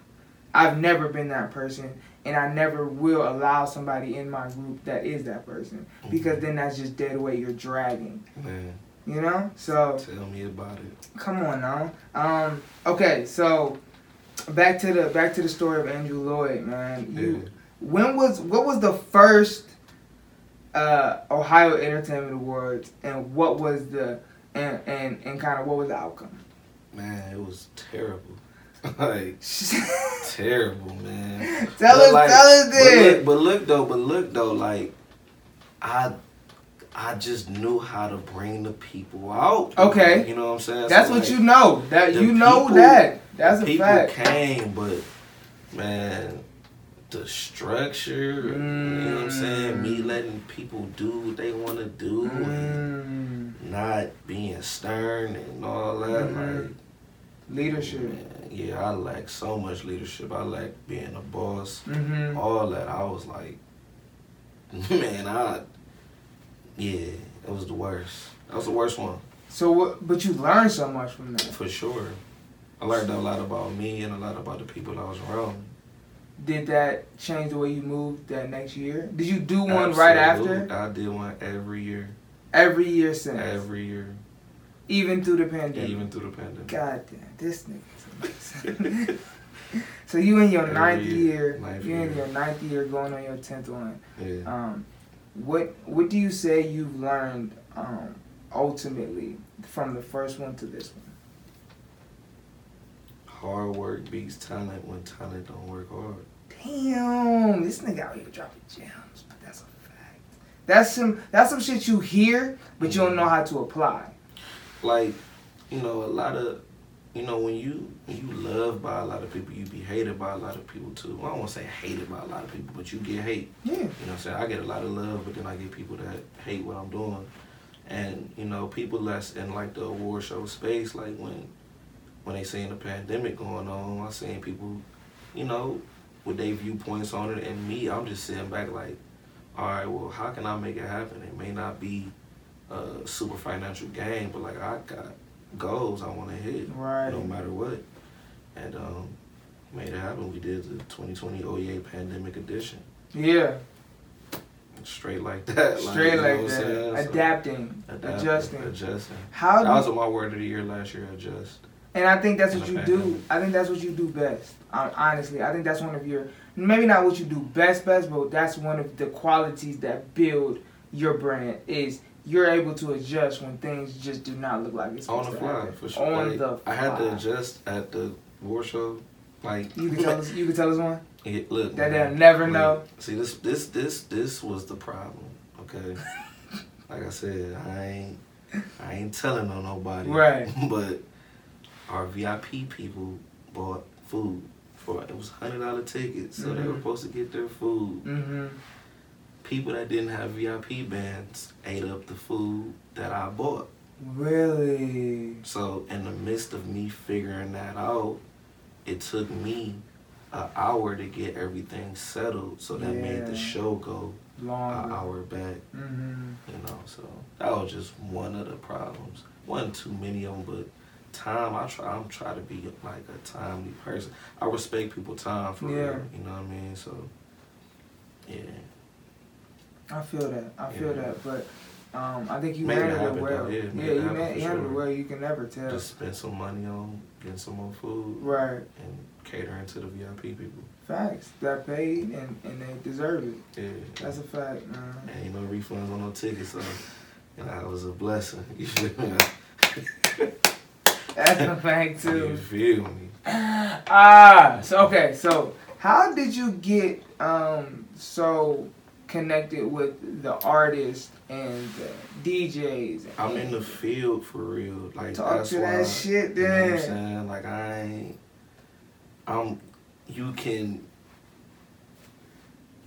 [SPEAKER 1] I've never been that person, and I never will allow somebody in my group that is that person because then that's just dead weight you're dragging.
[SPEAKER 2] Man,
[SPEAKER 1] You know? So
[SPEAKER 2] tell me about it.
[SPEAKER 1] come on now. Um, okay, so back to the back to the story of Andrew Lloyd, man. You
[SPEAKER 2] Yeah.
[SPEAKER 1] When was what was the first uh, Ohio Entertainment Awards, and what was the and and, and kind of what was the outcome?
[SPEAKER 2] Man, it was terrible. like terrible, man.
[SPEAKER 1] tell
[SPEAKER 2] But
[SPEAKER 1] us,
[SPEAKER 2] like-
[SPEAKER 1] tell us
[SPEAKER 2] But
[SPEAKER 1] this.
[SPEAKER 2] look, but look though, but look though, like I I just knew how to bring the people out.
[SPEAKER 1] Okay.
[SPEAKER 2] You know what I'm saying?
[SPEAKER 1] That's
[SPEAKER 2] So,
[SPEAKER 1] what
[SPEAKER 2] like,
[SPEAKER 1] you know. That you know
[SPEAKER 2] people-
[SPEAKER 1] that. That's a
[SPEAKER 2] people
[SPEAKER 1] fact.
[SPEAKER 2] came, but man, the structure, you know what I'm saying? Me
[SPEAKER 1] Mm.
[SPEAKER 2] letting people do what they want to do, and
[SPEAKER 1] Mm,
[SPEAKER 2] not being stern and all that.
[SPEAKER 1] Mhm.
[SPEAKER 2] Like,
[SPEAKER 1] leadership.
[SPEAKER 2] man, yeah, I lack so much leadership. I lack being a boss.
[SPEAKER 1] hmm
[SPEAKER 2] All that. I was like, man, I, yeah, it was the worst. That was the worst one.
[SPEAKER 1] So what? But you learned so much from that.
[SPEAKER 2] For sure. I learned a lot about me and a lot about the people that was around.
[SPEAKER 1] Did that change the way you moved that next year? Did you do one right after?
[SPEAKER 2] I did one every year.
[SPEAKER 1] Every year since,
[SPEAKER 2] Every year.
[SPEAKER 1] even through the pandemic.
[SPEAKER 2] Even through the pandemic.
[SPEAKER 1] God damn, this nigga. so you in your
[SPEAKER 2] Every
[SPEAKER 1] ninth
[SPEAKER 2] year.
[SPEAKER 1] year,
[SPEAKER 2] Ninth
[SPEAKER 1] you in your ninth year, going on your tenth one.
[SPEAKER 2] Yeah.
[SPEAKER 1] Um, what what do you say you've learned um, ultimately from the first one to this one?
[SPEAKER 2] Hard work beats talent when talent don't work hard.
[SPEAKER 1] Damn, this nigga out here dropping gems, but that's a fact. That's some that's some shit you hear, but you don't know how to apply.
[SPEAKER 2] Like, you know, a lot of you know, when you when you love by a lot of people, you be hated by a lot of people too. Well, I don't want to say hated by a lot of people, but you get hate.
[SPEAKER 1] Yeah.
[SPEAKER 2] You know what I'm saying? I get a lot of love, but then I get people that hate what I'm doing. And, you know, people that's in like the award show space, like when when they seen the pandemic going on, I seen people, you know, with their viewpoints on it and me, I'm just sitting back like, all right, well, how can I make it happen? It may not be a super financial gain, but like I got goals I want to hit
[SPEAKER 1] Right.
[SPEAKER 2] no matter what. And um, made it happen. We did the 2020 OEA pandemic edition
[SPEAKER 1] Yeah.
[SPEAKER 2] straight like that.
[SPEAKER 1] Straight
[SPEAKER 2] know
[SPEAKER 1] like that.
[SPEAKER 2] saying? So,
[SPEAKER 1] Adapting,
[SPEAKER 2] adapting,
[SPEAKER 1] adjusting.
[SPEAKER 2] adjusting.
[SPEAKER 1] How
[SPEAKER 2] That was my word of the year last year. Adjust.
[SPEAKER 1] And I think that's what you do. I think that's what you do best. Honestly, I think that's one of your maybe not what you do best, best, but that's one of the qualities that build your brand. Is you're able to adjust when things just do not look like it's
[SPEAKER 2] On the fly, for sure.
[SPEAKER 1] On
[SPEAKER 2] Like,
[SPEAKER 1] the
[SPEAKER 2] I had to adjust at the war show. Like
[SPEAKER 1] You can tell us. You can tell us one
[SPEAKER 2] it, look,
[SPEAKER 1] that
[SPEAKER 2] man,
[SPEAKER 1] they'll never
[SPEAKER 2] like,
[SPEAKER 1] know.
[SPEAKER 2] See this this this this was the problem. Okay. like I said, I ain't I ain't telling on nobody.
[SPEAKER 1] Right.
[SPEAKER 2] but our VIP people bought food for it was hundred dollar tickets, so they were
[SPEAKER 1] Mhm.
[SPEAKER 2] supposed to get their food.
[SPEAKER 1] Mm-hmm.
[SPEAKER 2] people that didn't have VIP bands ate up the food that I bought.
[SPEAKER 1] Really.
[SPEAKER 2] So in the midst of me figuring that out, it took me an hour to get everything settled. So that made the show go an hour back.
[SPEAKER 1] Mm-hmm.
[SPEAKER 2] You know, so that was just one of the problems. Wasn't too many of them, but time. I try. I'm try to be like a timely person. I respect people time for
[SPEAKER 1] Yeah.
[SPEAKER 2] real. You know what I mean? So yeah.
[SPEAKER 1] I feel that. I feel
[SPEAKER 2] Yeah.
[SPEAKER 1] that. But um, I think you
[SPEAKER 2] Made it
[SPEAKER 1] handled it
[SPEAKER 2] happen,
[SPEAKER 1] well.
[SPEAKER 2] though. Yeah,
[SPEAKER 1] yeah, you,
[SPEAKER 2] happen
[SPEAKER 1] man,
[SPEAKER 2] for
[SPEAKER 1] you handled it
[SPEAKER 2] sure.
[SPEAKER 1] well. You can never tell.
[SPEAKER 2] Just spend some money on getting some more food
[SPEAKER 1] Right.
[SPEAKER 2] and catering to the VIP people.
[SPEAKER 1] Facts. Got paid and, and they deserve it.
[SPEAKER 2] Yeah.
[SPEAKER 1] That's a fact, man.
[SPEAKER 2] Ain't no refunds on no tickets, so you know, that was a blessing. You feel me?
[SPEAKER 1] That's a fact too.
[SPEAKER 2] You feel me?
[SPEAKER 1] Ah, so okay, so how did you get um so connected with the artists and the DJs?
[SPEAKER 2] I'm in the field for real. Like
[SPEAKER 1] Talk to
[SPEAKER 2] why,
[SPEAKER 1] that shit
[SPEAKER 2] You know what I'm
[SPEAKER 1] then.
[SPEAKER 2] saying? Like I ain't I'm you can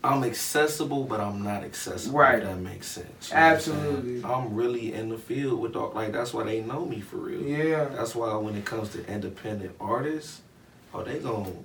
[SPEAKER 2] I'm accessible, but I'm not accessible.
[SPEAKER 1] Right.
[SPEAKER 2] If that makes sense. You know what I'm saying?
[SPEAKER 1] Absolutely.
[SPEAKER 2] I'm really in the field with all, like that's why they know me for real.
[SPEAKER 1] Yeah.
[SPEAKER 2] That's why when it comes to independent artists, oh they gon'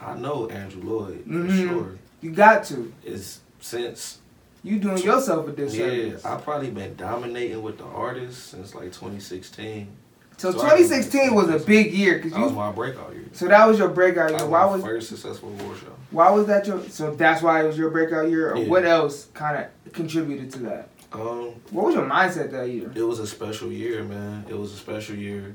[SPEAKER 2] I know Andrew Lloyd for
[SPEAKER 1] Mhm.
[SPEAKER 2] sure.
[SPEAKER 1] You got to.
[SPEAKER 2] Is since
[SPEAKER 1] You doing yourself a
[SPEAKER 2] yeah, I've probably been dominating with the artists since like 2016.
[SPEAKER 1] So
[SPEAKER 2] so
[SPEAKER 1] 2016 was a big year because
[SPEAKER 2] That was my breakout year.
[SPEAKER 1] So that was your breakout year. Why was
[SPEAKER 2] first successful award show.
[SPEAKER 1] why was that your? So that's why it was your breakout year, or
[SPEAKER 2] Yeah.
[SPEAKER 1] what else kind of contributed to that?
[SPEAKER 2] Um,
[SPEAKER 1] What was your mindset that year?
[SPEAKER 2] it was a special year, man. It was a special year.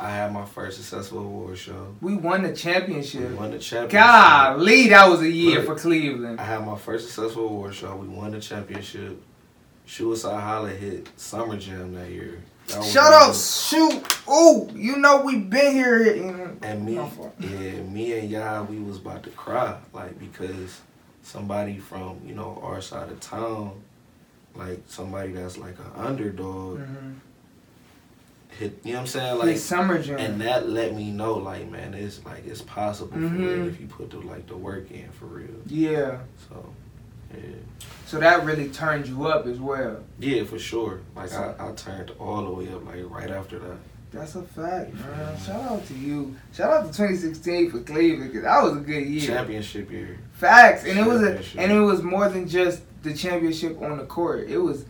[SPEAKER 2] I had my first successful award show.
[SPEAKER 1] We won the
[SPEAKER 2] We
[SPEAKER 1] championship.
[SPEAKER 2] won the championship.
[SPEAKER 1] Golly, that was a year
[SPEAKER 2] Look.
[SPEAKER 1] for Cleveland.
[SPEAKER 2] I had my first successful award show. We won the championship. Suicide Holla hit Summer Jam that year.
[SPEAKER 1] Shut up, shoot! Ooh, you know we been here.
[SPEAKER 2] The- And me, yeah, me and Yah, we was about to cry, like because somebody from you know our side of town, like somebody that's like an underdog,
[SPEAKER 1] Mhm.
[SPEAKER 2] hit. You know what I'm saying?
[SPEAKER 1] Like summer jam.
[SPEAKER 2] And that let me know, like, man, it's like it's possible for
[SPEAKER 1] Mhm.
[SPEAKER 2] real if you put the like the work in for real.
[SPEAKER 1] yeah.
[SPEAKER 2] So, yeah,
[SPEAKER 1] So that really turned you up as well.
[SPEAKER 2] yeah, for sure. Like I, I turned all the way up, like right after that.
[SPEAKER 1] That's a fact, man. Shout out to you. Shout out to 2016 for Cleveland because that was a good year.
[SPEAKER 2] Championship year.
[SPEAKER 1] Facts, and it was a, and it was more than just the championship on the court. It was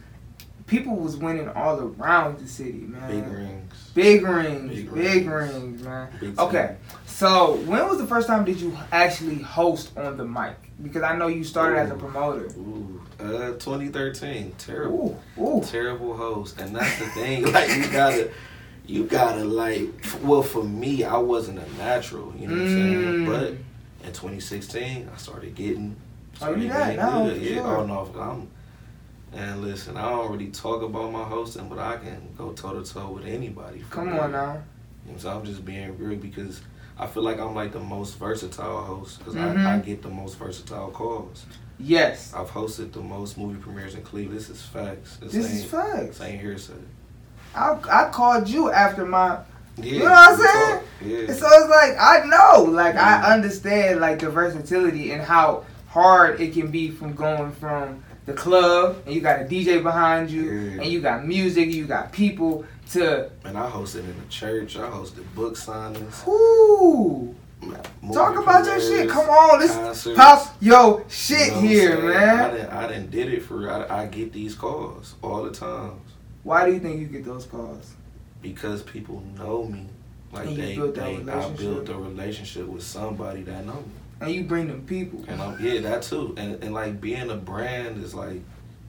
[SPEAKER 1] people was winning all around the city, man.
[SPEAKER 2] Big rings.
[SPEAKER 1] Big rings,
[SPEAKER 2] Big
[SPEAKER 1] big,
[SPEAKER 2] rings.
[SPEAKER 1] rings, man.
[SPEAKER 2] Big
[SPEAKER 1] Okay, so when was the first time did you actually host on the mic? Because I know you started as a promoter.
[SPEAKER 2] Ooh, uh, 2013. Terrible.
[SPEAKER 1] Ooh, ooh.
[SPEAKER 2] Terrible host, and that's the thing. like you gotta, you gotta like. Well, for me, I wasn't a natural. You know what I'm saying?
[SPEAKER 1] Mm.
[SPEAKER 2] But in 2016, I started getting.
[SPEAKER 1] Oh, you
[SPEAKER 2] started
[SPEAKER 1] that
[SPEAKER 2] getting
[SPEAKER 1] now,
[SPEAKER 2] good. Yeah.
[SPEAKER 1] sure.
[SPEAKER 2] Oh no, I'm. And listen, I don't really talk about my hosting, but I can go toe to toe with anybody.
[SPEAKER 1] Come
[SPEAKER 2] real.
[SPEAKER 1] on now.
[SPEAKER 2] You know, so I'm just being real because I feel like I'm like the most versatile host because
[SPEAKER 1] Mhm.
[SPEAKER 2] I, I get the most versatile calls.
[SPEAKER 1] Yes,
[SPEAKER 2] I've hosted the most movie premieres in Cleveland. This is facts. This,
[SPEAKER 1] this is facts.
[SPEAKER 2] Ain't hearsay.
[SPEAKER 1] I I called you after my
[SPEAKER 2] Yeah,
[SPEAKER 1] You know what I'm saying?
[SPEAKER 2] talk. Yeah.
[SPEAKER 1] So it's like I know, like
[SPEAKER 2] Mhm.
[SPEAKER 1] I understand like the versatility and how hard it can be from going from the club and you got a DJ behind you
[SPEAKER 2] Yeah.
[SPEAKER 1] and you got music, you got people to
[SPEAKER 2] and I hosted in the church. I hosted book signings. movie
[SPEAKER 1] talk about your shit. Come on, let's
[SPEAKER 2] concerts.
[SPEAKER 1] pop your
[SPEAKER 2] You
[SPEAKER 1] shit
[SPEAKER 2] know
[SPEAKER 1] here,
[SPEAKER 2] saying? I
[SPEAKER 1] man.
[SPEAKER 2] didn't, I didn't did it for. I, I get these calls all the times
[SPEAKER 1] Why do you think you get those calls?
[SPEAKER 2] because people know me. Like
[SPEAKER 1] you
[SPEAKER 2] they,
[SPEAKER 1] built that
[SPEAKER 2] they I built a relationship with somebody that know me.
[SPEAKER 1] And you bring them people.
[SPEAKER 2] And I'm yeah, that too. And and like being a brand is like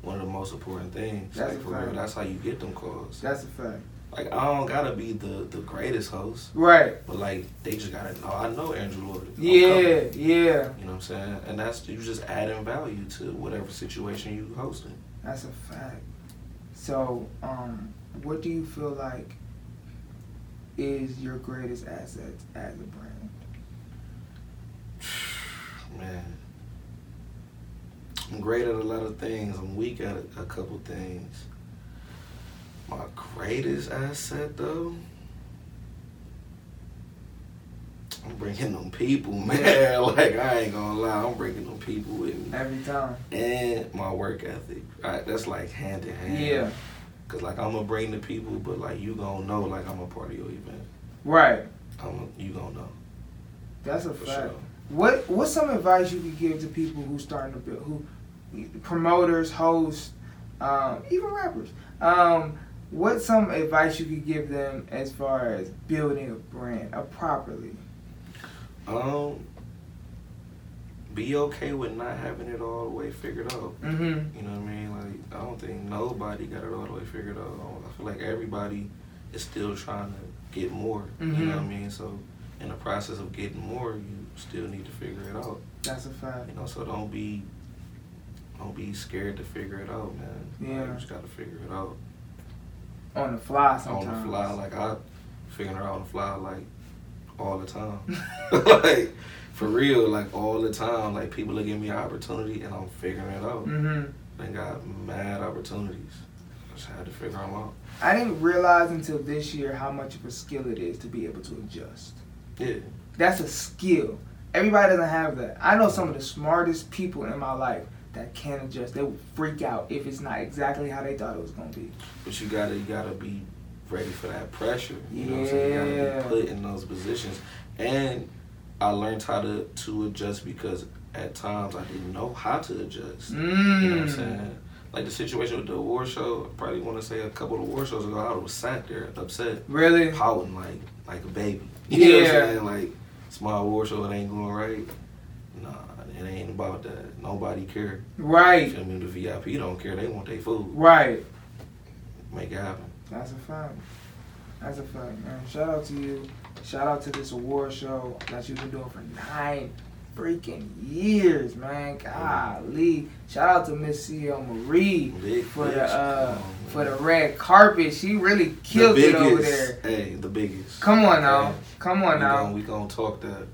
[SPEAKER 2] one of the most important things.
[SPEAKER 1] That's
[SPEAKER 2] like
[SPEAKER 1] a
[SPEAKER 2] for real. That's how you get them calls.
[SPEAKER 1] That's a fact.
[SPEAKER 2] Like I don't gotta be the the greatest host,
[SPEAKER 1] Right.
[SPEAKER 2] but like they just gotta know I know Andrew Lloyd. I'm
[SPEAKER 1] Yeah,
[SPEAKER 2] coming.
[SPEAKER 1] yeah.
[SPEAKER 2] You know what I'm saying? And that's you just adding value to whatever situation you hosting.
[SPEAKER 1] That's a fact. So, um, what do you feel like is your greatest asset as a brand?
[SPEAKER 2] Man. I'm great at a lot of things. I'm weak at a, a couple things. My greatest asset, though, I'm bringing them people, man. Like I ain't gonna lie, I'm bringing them people with me,
[SPEAKER 1] Every time.
[SPEAKER 2] and my work ethic. Right, that's like hand in hand.
[SPEAKER 1] Yeah.
[SPEAKER 2] Cause like I'm gonna bring the people, but like you gonna know, like I'm a part of your event.
[SPEAKER 1] Right.
[SPEAKER 2] I'm you gonna know
[SPEAKER 1] That's a
[SPEAKER 2] for
[SPEAKER 1] fact.
[SPEAKER 2] sure.
[SPEAKER 1] What What's some advice you could give to people who starting to build, who promoters, hosts, um, even rappers? Um, what's some advice you could give them as far as building a brand uh, properly?
[SPEAKER 2] Um, be okay with not having it all the way figured out.
[SPEAKER 1] Mm-hmm.
[SPEAKER 2] You know what I mean? Like I don't think nobody got it all the way figured out. I feel like everybody is still trying to get more. You know what I mean? So in the process of getting more, you still need to figure it out.
[SPEAKER 1] That's a fact.
[SPEAKER 2] You know, so don't be don't be scared to figure it out, man. Like,
[SPEAKER 1] Yeah.
[SPEAKER 2] you just gotta figure it out.
[SPEAKER 1] On the fly sometimes.
[SPEAKER 2] On the fly, like I figuring it out on the fly, like all the time. like for real, like all the time. Like people are giving me an opportunity and I'm figuring it out.
[SPEAKER 1] hmm
[SPEAKER 2] They got mad opportunities. I just had to figure them out.
[SPEAKER 1] I didn't realize until this year how much of a skill it is to be able to adjust.
[SPEAKER 2] Yeah.
[SPEAKER 1] That's a skill. Everybody doesn't have that. I know some of the smartest people in my life that can't adjust. They will freak out if it's not exactly how they thought it was gonna be.
[SPEAKER 2] But you gotta you gotta be ready for that pressure. You know what I'm saying? You gotta
[SPEAKER 1] Yeah.
[SPEAKER 2] be put in those positions. And I learned how to, to adjust because at times I didn't know how to adjust.
[SPEAKER 1] Mm.
[SPEAKER 2] You know what I'm saying? Like the situation with the award show, I probably want to say a couple of award shows ago, I was sat there upset,
[SPEAKER 1] Really?
[SPEAKER 2] pouting like like a baby. You know what
[SPEAKER 1] Yeah.
[SPEAKER 2] I'm saying? Like, my award show, it ain't going right. Nah, it ain't about that. Nobody care.
[SPEAKER 1] Right.
[SPEAKER 2] feel me? The VIP don't care. They want their food.
[SPEAKER 1] Right.
[SPEAKER 2] Make it happen.
[SPEAKER 1] That's a fact. That's a fact, man. Shout out to you. Shout out to this award show that you've been doing for nine freaking years, man. Golly. Shout out to Miss CEO Marie
[SPEAKER 2] Big
[SPEAKER 1] for the uh
[SPEAKER 2] on,
[SPEAKER 1] for the red carpet. She really killed it over there.
[SPEAKER 2] Hey, the biggest.
[SPEAKER 1] Come on now. Come
[SPEAKER 2] we
[SPEAKER 1] on now.
[SPEAKER 2] Gonna, we gonna talk that.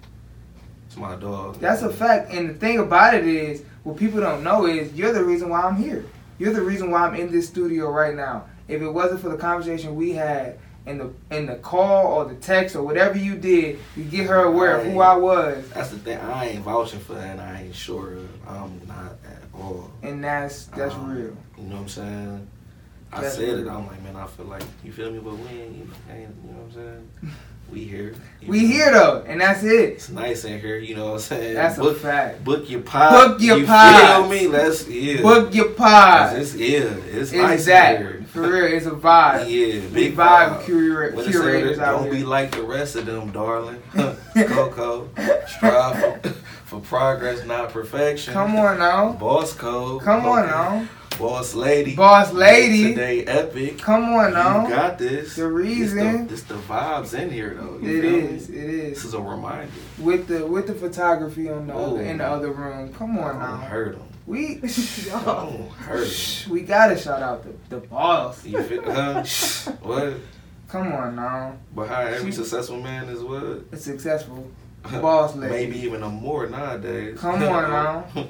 [SPEAKER 2] It's my dog.
[SPEAKER 1] That's a fact. And the thing about it is, what people don't know is you're the reason why I'm here. You're the reason why I'm in this studio right now. If it wasn't for the conversation we had in the in the call or the text or whatever you did, you get her aware of who I was.
[SPEAKER 2] That's the thing. I ain't vouching for that. I ain't sure of. I'm not at all.
[SPEAKER 1] And that's that's
[SPEAKER 2] Um,
[SPEAKER 1] real.
[SPEAKER 2] You know what I'm saying? I
[SPEAKER 1] That's
[SPEAKER 2] said it. I'm like, man, I feel like you feel me, but we. Ain't, you know what I'm saying? We here.
[SPEAKER 1] We
[SPEAKER 2] know?
[SPEAKER 1] here though, and that's it.
[SPEAKER 2] It's nice in here. You know what I'm saying?
[SPEAKER 1] That's a fact.
[SPEAKER 2] book your pot.
[SPEAKER 1] Book your
[SPEAKER 2] you
[SPEAKER 1] pods.
[SPEAKER 2] Feel me? Let's yeah.
[SPEAKER 1] Book your pod.
[SPEAKER 2] It's yeah. It's,
[SPEAKER 1] It's
[SPEAKER 2] nice
[SPEAKER 1] that.
[SPEAKER 2] here.
[SPEAKER 1] For real, it's a vibe.
[SPEAKER 2] Yeah,
[SPEAKER 1] We
[SPEAKER 2] big
[SPEAKER 1] vibe
[SPEAKER 2] vibe.
[SPEAKER 1] cura-
[SPEAKER 2] What
[SPEAKER 1] curators out
[SPEAKER 2] Don't
[SPEAKER 1] here.
[SPEAKER 2] be like the rest of them, darling. Coco, strive for, for progress, not perfection.
[SPEAKER 1] Come on now.
[SPEAKER 2] Boss code.
[SPEAKER 1] Come on now.
[SPEAKER 2] Boss lady.
[SPEAKER 1] Boss lady.
[SPEAKER 2] Today epic.
[SPEAKER 1] Come on now.
[SPEAKER 2] You got this.
[SPEAKER 1] The reason-
[SPEAKER 2] This the, the vibes in here though.
[SPEAKER 1] It
[SPEAKER 2] feel me?
[SPEAKER 1] is. It
[SPEAKER 2] This
[SPEAKER 1] is.
[SPEAKER 2] is a reminder.
[SPEAKER 1] With the with the photography on the
[SPEAKER 2] Oh.
[SPEAKER 1] other, in the oh. other room. Come on now.
[SPEAKER 2] hurt them.
[SPEAKER 1] We
[SPEAKER 2] Don't hurt.
[SPEAKER 1] We gotta shout out the, the boss.
[SPEAKER 2] You feel, huh? what?
[SPEAKER 1] Come on now.
[SPEAKER 2] But how every
[SPEAKER 1] She-
[SPEAKER 2] successful man is what?
[SPEAKER 1] A successful boss lady.
[SPEAKER 2] Maybe even a more nowadays.
[SPEAKER 1] Come on now.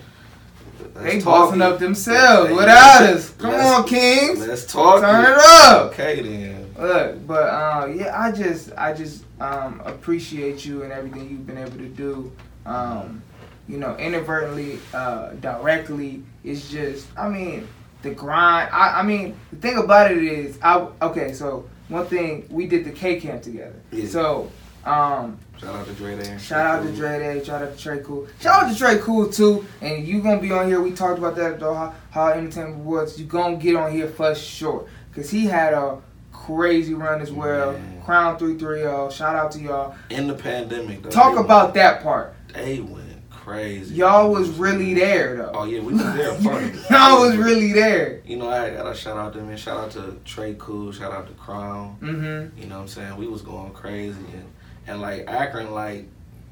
[SPEAKER 2] Let's
[SPEAKER 1] They bossing up themselves
[SPEAKER 2] Hey,
[SPEAKER 1] without us. Come on, Kings.
[SPEAKER 2] Let's talk.
[SPEAKER 1] Turn
[SPEAKER 2] it.
[SPEAKER 1] it up.
[SPEAKER 2] Okay then.
[SPEAKER 1] Look, but uh, yeah, I just I just um, appreciate you and everything you've been able to do. Um, you know, inadvertently, uh, directly, it's just I mean the grind. I, I mean the thing about it is I okay. So one thing we did the K camp together.
[SPEAKER 2] Yeah.
[SPEAKER 1] So um,
[SPEAKER 2] Shout out to Dre Day.
[SPEAKER 1] shout out to Dre Day, shout out to Trey Cool, shout out to Trey Cool too. And you gonna be on here. We talked about that at the Hall Entertainment Awards. You gonna get on here for sure, cause he had a crazy run as well.
[SPEAKER 2] Man.
[SPEAKER 1] Crown three three zero. Shout out to y'all.
[SPEAKER 2] In the pandemic though.
[SPEAKER 1] Talk about that part.
[SPEAKER 2] They went crazy.
[SPEAKER 1] Y'all was really there though.
[SPEAKER 2] Oh yeah, we was there. part.
[SPEAKER 1] Y'all was really there.
[SPEAKER 2] You know, I gotta shout out to them. Shout out to Trey Cool. Shout out to Crown.
[SPEAKER 1] Mm-hmm.
[SPEAKER 2] You know what I'm saying? We was going crazy and and like Akron, like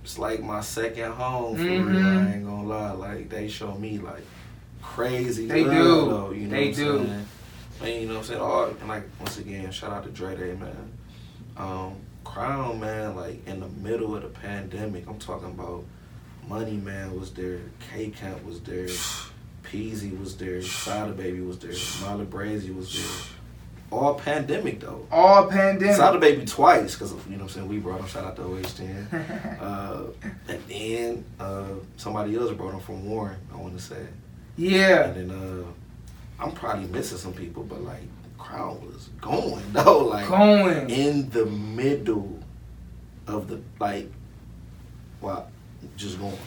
[SPEAKER 2] it's like my second home for real.
[SPEAKER 1] Mhm.
[SPEAKER 2] I ain't gonna lie. Like they show me like crazy.
[SPEAKER 1] They
[SPEAKER 2] love,
[SPEAKER 1] do.
[SPEAKER 2] Though, you know
[SPEAKER 1] They do.
[SPEAKER 2] Saying? Man, you know what I'm saying? All and like once again, shout out to Dre Day, man. Um, Crown, man, like in the middle of the pandemic, I'm talking about Money Man was there, K Camp was there, Peezy was there, Sada Baby was there, Molly Brazy was there. All pandemic though.
[SPEAKER 1] All pandemic.
[SPEAKER 2] Sada Baby twice, because you know what I'm saying, we brought him, shout out to OH10. Uh, and then uh, somebody else brought him from Warren, I want to say.
[SPEAKER 1] yeah.
[SPEAKER 2] And then uh, I'm probably missing some people, but like the crowd was going though, like
[SPEAKER 1] Going.
[SPEAKER 2] in the middle of the like, wow, just going.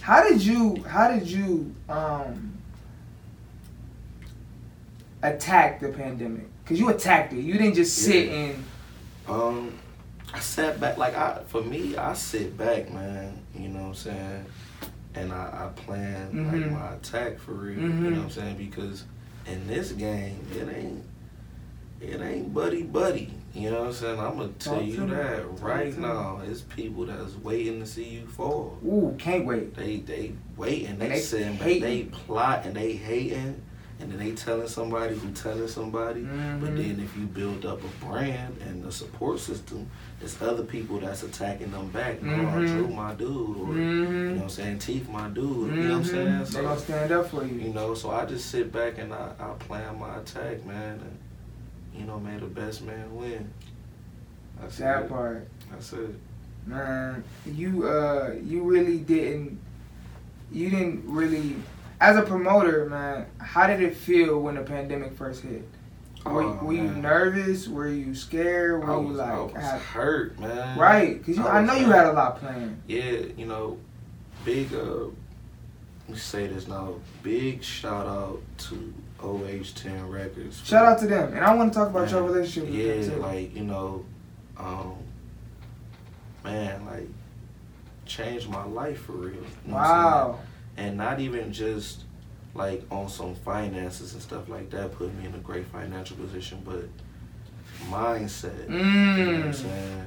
[SPEAKER 1] How did you how did you um attack the pandemic? Cause you attacked it. You didn't just sit
[SPEAKER 2] Yeah.
[SPEAKER 1] and
[SPEAKER 2] Um, I sat back like I for me, I sit back, man. You know what I'm saying, and I, I plan
[SPEAKER 1] Mhm.
[SPEAKER 2] like my attack for real. You
[SPEAKER 1] Mhm.
[SPEAKER 2] know what I'm saying because in this game, it ain't it ain't buddy buddy. You know what I'm saying? I'm gonna tell
[SPEAKER 1] Talk
[SPEAKER 2] you
[SPEAKER 1] me.
[SPEAKER 2] that
[SPEAKER 1] Talk
[SPEAKER 2] right
[SPEAKER 1] to me.
[SPEAKER 2] now. It's people that's waiting to see you fall.
[SPEAKER 1] ooh, can't wait.
[SPEAKER 2] They they waiting. They,
[SPEAKER 1] And they
[SPEAKER 2] sitting back. They plotting. They hating. And then they telling somebody who telling somebody.
[SPEAKER 1] Mhm.
[SPEAKER 2] But then if you build up a brand and a support system, it's other people that's attacking them back. No,
[SPEAKER 1] Mhm.
[SPEAKER 2] Drew my dude, or you know what I'm saying, Teeth my dude. You know what I'm saying?
[SPEAKER 1] Mhm. They gonna stand up for
[SPEAKER 2] you
[SPEAKER 1] you.
[SPEAKER 2] know, so I just sit back and I, I plan my attack, man, and you know, may the best man win. That's
[SPEAKER 1] That
[SPEAKER 2] it.
[SPEAKER 1] part.
[SPEAKER 2] That's it.
[SPEAKER 1] Man, you uh you really didn't you didn't really as a promoter, man, how did it feel when the pandemic first hit? Were,
[SPEAKER 2] Oh,
[SPEAKER 1] were you nervous? Were you scared? Were
[SPEAKER 2] I
[SPEAKER 1] you like
[SPEAKER 2] I was
[SPEAKER 1] have-
[SPEAKER 2] hurt, man.
[SPEAKER 1] right? Because
[SPEAKER 2] I
[SPEAKER 1] I,
[SPEAKER 2] was
[SPEAKER 1] know you had a lot planned.
[SPEAKER 2] Yeah, you know, big. Uh, let me say this now. Big shout out to OH10 Records.
[SPEAKER 1] Shout out to them, and I want to talk about your relationship with
[SPEAKER 2] Yeah, like you know, um, man, like changed my life for real. You know
[SPEAKER 1] wow.
[SPEAKER 2] And not even just like on some finances and stuff like that put me in a great financial position, but mindset. You know what I'm
[SPEAKER 1] Mm.
[SPEAKER 2] saying?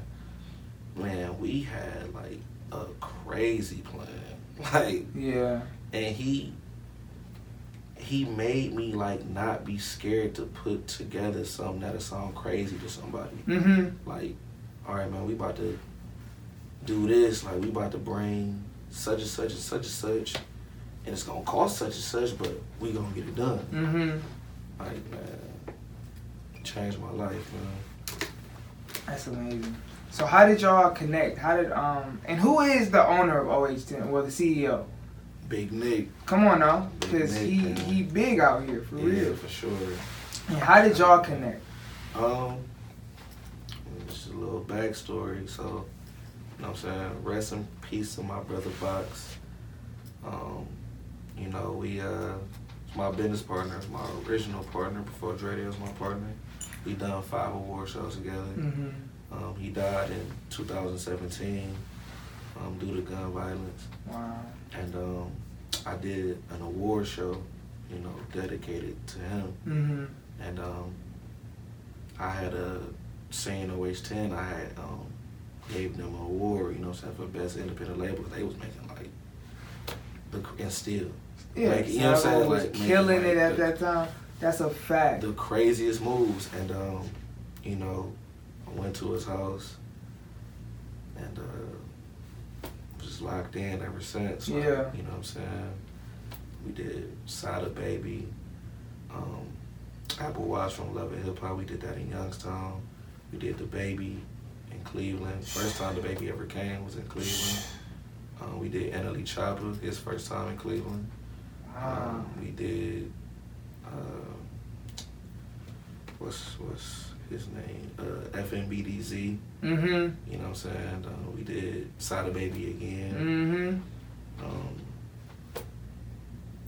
[SPEAKER 2] Man, we had like a crazy plan. Like
[SPEAKER 1] Yeah.
[SPEAKER 2] and he he made me like not be scared to put together something that'll sound crazy to somebody.
[SPEAKER 1] Mm-hmm.
[SPEAKER 2] Like, all right, man, we about to do this. Like, we about to bring such and such and such and such, and it's gonna cost such and such, but we gonna get it done.
[SPEAKER 1] Mm-hmm.
[SPEAKER 2] Like, man, changed my life, man.
[SPEAKER 1] That's amazing. So how did y'all connect? How did um and who is the owner of OH10? Well, the CEO.
[SPEAKER 2] Big Nick,
[SPEAKER 1] Come on now, because he
[SPEAKER 2] man.
[SPEAKER 1] he big out here for
[SPEAKER 2] yeah,
[SPEAKER 1] real.
[SPEAKER 2] for sure.
[SPEAKER 1] And how did y'all connect?
[SPEAKER 2] Um, just a little backstory. So, you know what I'm saying? Rest in peace to my brother Box. Um, you know, we, uh, my business partner, my original partner before Dre was my partner. We done five award shows together.
[SPEAKER 1] Mm-hmm.
[SPEAKER 2] Um, he died in 2017 um, due to gun violence.
[SPEAKER 1] Wow.
[SPEAKER 2] And um, I did an award show, you know, dedicated to him.
[SPEAKER 1] Mm-hmm.
[SPEAKER 2] And um, I had a saying OH10, I had um, gave them an award, you know for best independent label. They was making like, the, and still,
[SPEAKER 1] Yeah,
[SPEAKER 2] Like, you know what I'm saying?
[SPEAKER 1] was
[SPEAKER 2] Like,
[SPEAKER 1] killing
[SPEAKER 2] like,
[SPEAKER 1] it at
[SPEAKER 2] the-
[SPEAKER 1] that time. That's a fact.
[SPEAKER 2] the craziest moves. And, um, you know, I went to his house and uh, just locked in ever since. Like,
[SPEAKER 1] Yeah.
[SPEAKER 2] You know what I'm saying? We did Sada Baby, um, Apple Watts from Love and Hip Hop. We did that in Youngstown. We did DaBaby in Cleveland. First time DaBaby ever came was in Cleveland. Um, we did NLE Choppa, his first time in Cleveland. Um, we did uh, what's what's his name? Uh, FNBDZ.
[SPEAKER 1] Mm-hmm.
[SPEAKER 2] You know what I'm saying? Uh, we did Sada Baby again.
[SPEAKER 1] Mm-hmm.
[SPEAKER 2] Um,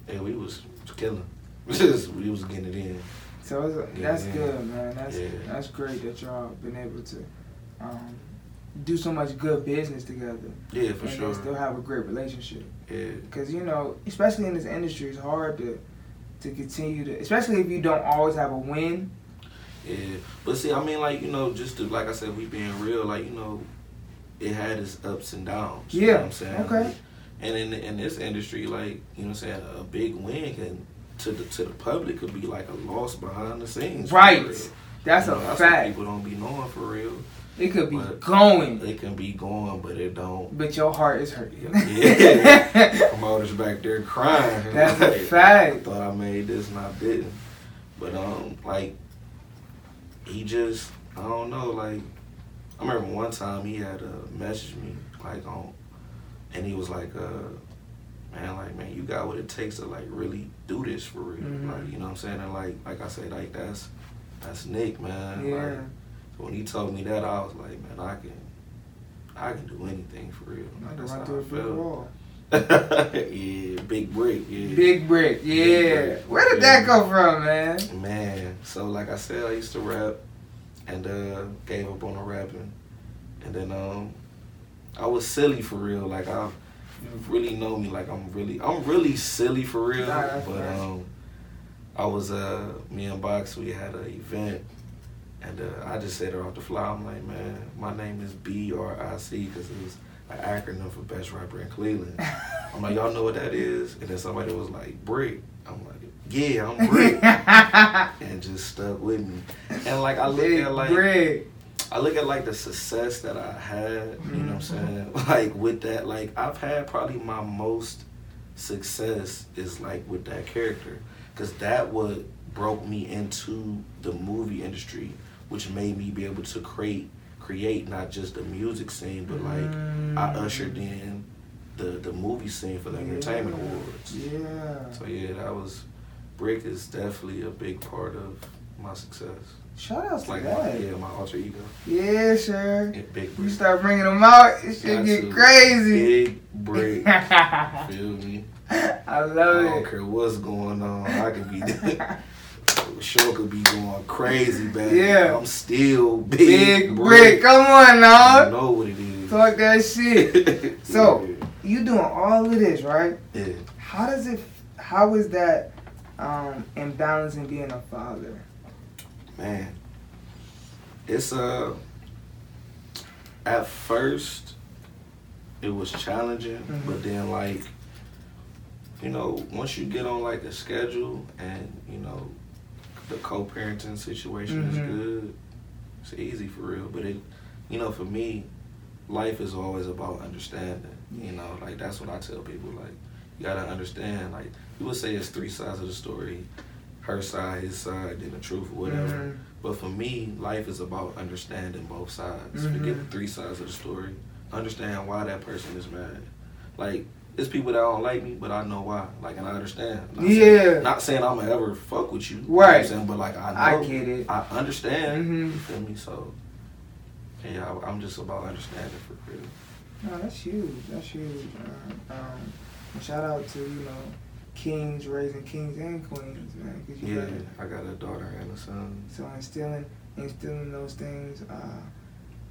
[SPEAKER 2] and we was killing. We was getting it in.
[SPEAKER 1] So that's
[SPEAKER 2] yeah.
[SPEAKER 1] good, man. That's
[SPEAKER 2] Yeah.
[SPEAKER 1] that's great that y'all been able to um, do so much good business together
[SPEAKER 2] Yeah, for
[SPEAKER 1] and
[SPEAKER 2] sure.
[SPEAKER 1] still have a great relationship.
[SPEAKER 2] Yeah,
[SPEAKER 1] Because you know, especially in this industry, it's hard to to continue to, especially if you don't always have a win.
[SPEAKER 2] yeah. But see, I mean, like you know, just to like I said, we being real, like you know, it had its ups and downs. You know
[SPEAKER 1] Yeah,
[SPEAKER 2] what I'm saying?
[SPEAKER 1] okay.
[SPEAKER 2] And in in this industry, like you know, what I'm saying a big win can to the to the public could be like a loss behind the scenes.
[SPEAKER 1] Right. That's
[SPEAKER 2] You
[SPEAKER 1] a
[SPEAKER 2] know, That's
[SPEAKER 1] fact.
[SPEAKER 2] people don't be knowing for real.
[SPEAKER 1] It could be
[SPEAKER 2] But-
[SPEAKER 1] going,
[SPEAKER 2] It can be going, but it don't.
[SPEAKER 1] but your heart is hurting.
[SPEAKER 2] Yeah. Promoters back there crying.
[SPEAKER 1] That's a fact.
[SPEAKER 2] I thought I made this and I didn't. But um, like he just I don't know, like I remember one time he had uh messaged me like on and he was like, uh, man, like man, you got what it takes to like really do this for real.
[SPEAKER 1] Mhm.
[SPEAKER 2] Like, you know what I'm saying? And like like I said, like that's that's Nick, man.
[SPEAKER 1] Yeah.
[SPEAKER 2] Like, when he told me that I was like, man, I can I can do anything for real.
[SPEAKER 1] To
[SPEAKER 2] That's how I felt. yeah, big brick. Yeah.
[SPEAKER 1] Big brick, yeah.
[SPEAKER 2] brick,
[SPEAKER 1] Where did
[SPEAKER 2] yeah.
[SPEAKER 1] that come from, man?
[SPEAKER 2] Man, so like I said, I used to rap, and uh, gave up on the rapping, and then um, I was silly for real. Like I, you really know me. Like I'm really, I'm really silly for real.
[SPEAKER 1] Nah,
[SPEAKER 2] but
[SPEAKER 1] right.
[SPEAKER 2] um, I was uh, me and Box, we had an event, and uh, I just said it off the fly. I'm like, man, my name is B R I C because it was an acronym for best rapper in Cleveland. I'm like, y'all know what that is? And then somebody was like, Brick. I'm like, yeah, I'm Brick, and just stuck with me. And like I look
[SPEAKER 1] Big
[SPEAKER 2] at like
[SPEAKER 1] Brick.
[SPEAKER 2] I look at like the success that I had, you know what I'm
[SPEAKER 1] Mhm.
[SPEAKER 2] saying? Like with that, like I've had probably my most success is like with that character. Cause that what broke me into the movie industry, which made me be able to create create not just the music scene, but like I
[SPEAKER 1] Mm.
[SPEAKER 2] ushered in the the movie scene for the entertainment awards.
[SPEAKER 1] Yeah.
[SPEAKER 2] So yeah, that was Brick is definitely a big part of my success.
[SPEAKER 1] Shout out to
[SPEAKER 2] like my,
[SPEAKER 1] that.
[SPEAKER 2] yeah, my alter ego.
[SPEAKER 1] Yeah, sure.
[SPEAKER 2] Yeah, big
[SPEAKER 1] You
[SPEAKER 2] Brick.
[SPEAKER 1] start bringing them out, it should get crazy.
[SPEAKER 2] Big break.
[SPEAKER 1] I
[SPEAKER 2] Feel me?
[SPEAKER 1] I love
[SPEAKER 2] I don't
[SPEAKER 1] it.
[SPEAKER 2] care what's going on. I can be show could be going crazy back.
[SPEAKER 1] Yeah.
[SPEAKER 2] I'm still big,
[SPEAKER 1] Big brick. Come on, now.
[SPEAKER 2] I
[SPEAKER 1] now.
[SPEAKER 2] know what it is.
[SPEAKER 1] Talk that shit. So-
[SPEAKER 2] yeah.
[SPEAKER 1] You doing all of this, right?
[SPEAKER 2] yeah.
[SPEAKER 1] How does it? How is that um, in balancing being a father?
[SPEAKER 2] man, it's uh at first it was challenging,
[SPEAKER 1] Mhm.
[SPEAKER 2] but then like you know once you get on like a schedule and you know the co-parenting situation
[SPEAKER 1] Mhm.
[SPEAKER 2] is good, it's easy for real. But it, you know, for me, life is always about understanding. You know, like that's what I tell people. Like you gotta understand. Like people say it's three sides of the story. Her side, his side, then the truth, or whatever.
[SPEAKER 1] Mhm.
[SPEAKER 2] But for me, life is about understanding both sides.
[SPEAKER 1] Mhm.
[SPEAKER 2] Forget the three sides of the story. Understand why that person is mad. Like, there's people that don't like me, but I know why. Like, and I understand. Not
[SPEAKER 1] Yeah.
[SPEAKER 2] Saying, not saying I'm gonna ever fuck with you. you know what I'm saying? But like, I know.
[SPEAKER 1] I get it.
[SPEAKER 2] I understand.
[SPEAKER 1] Mhm.
[SPEAKER 2] You feel me? So, yeah, I, I'm just about understanding for real.
[SPEAKER 1] No, that's huge. That's huge. Uh, um, shout out to you know kings raising kings and queens, man. 'cause you
[SPEAKER 2] Yeah,
[SPEAKER 1] gotta-
[SPEAKER 2] I got a daughter and a son.
[SPEAKER 1] So instilling instilling those things, uh,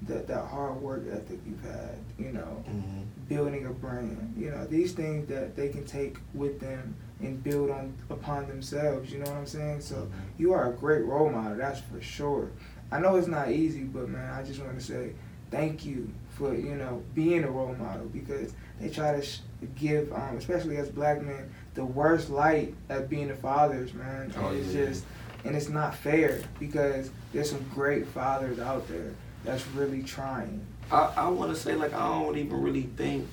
[SPEAKER 1] that that hard work ethic you've had, you know,
[SPEAKER 2] hmm
[SPEAKER 1] building a brand, you know, these things that they can take with them and build on upon themselves. You know what I'm saying? So
[SPEAKER 2] Mhm.
[SPEAKER 1] you are a great role model, that's for sure. I know it's not easy, but man, I just want to say thank you for you know being a role model because they try to sh- give, um, especially as black men, the worst light at being the fathers, man.
[SPEAKER 2] Oh,
[SPEAKER 1] and it's
[SPEAKER 2] yeah.
[SPEAKER 1] just and it's not fair because there's some great fathers out there that's really trying.
[SPEAKER 2] I, I want to say like I don't even really think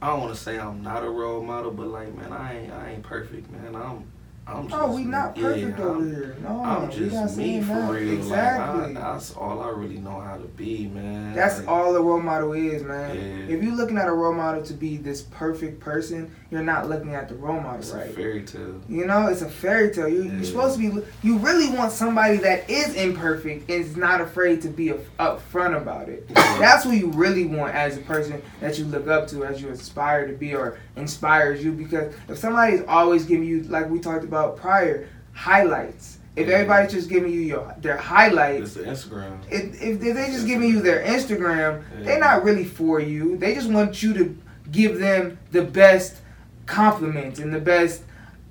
[SPEAKER 2] I don't want to say I'm not a role model, but like man, I ain't I ain't perfect, man. I'm I'm oh, just
[SPEAKER 1] Oh, we not
[SPEAKER 2] yeah,
[SPEAKER 1] perfect
[SPEAKER 2] I'm-
[SPEAKER 1] over here. No,
[SPEAKER 2] I'm just me for
[SPEAKER 1] that.
[SPEAKER 2] real.
[SPEAKER 1] Exactly.
[SPEAKER 2] Like, I, that's all I really know how to be, man.
[SPEAKER 1] That's
[SPEAKER 2] Like,
[SPEAKER 1] all a role model is, man.
[SPEAKER 2] Yeah.
[SPEAKER 1] If you're looking at a role model to be this perfect person, you're not looking at the role model
[SPEAKER 2] It's
[SPEAKER 1] right.
[SPEAKER 2] a fairy tale.
[SPEAKER 1] You know, it's a fairy tale. You,
[SPEAKER 2] Yeah.
[SPEAKER 1] You're supposed to be. You really want somebody that is imperfect and is not afraid to be up upfront about it. That's who you really want as a person that you look up to, as you aspire to be, or inspires you. Because if somebody's always giving you, like we talked about prior, highlights. If everybody's just giving you your their highlights,
[SPEAKER 2] It's the Instagram.
[SPEAKER 1] if, if they're just giving you their Instagram,
[SPEAKER 2] Yeah.
[SPEAKER 1] they're not really for you. They just want you to give them the best compliments and the best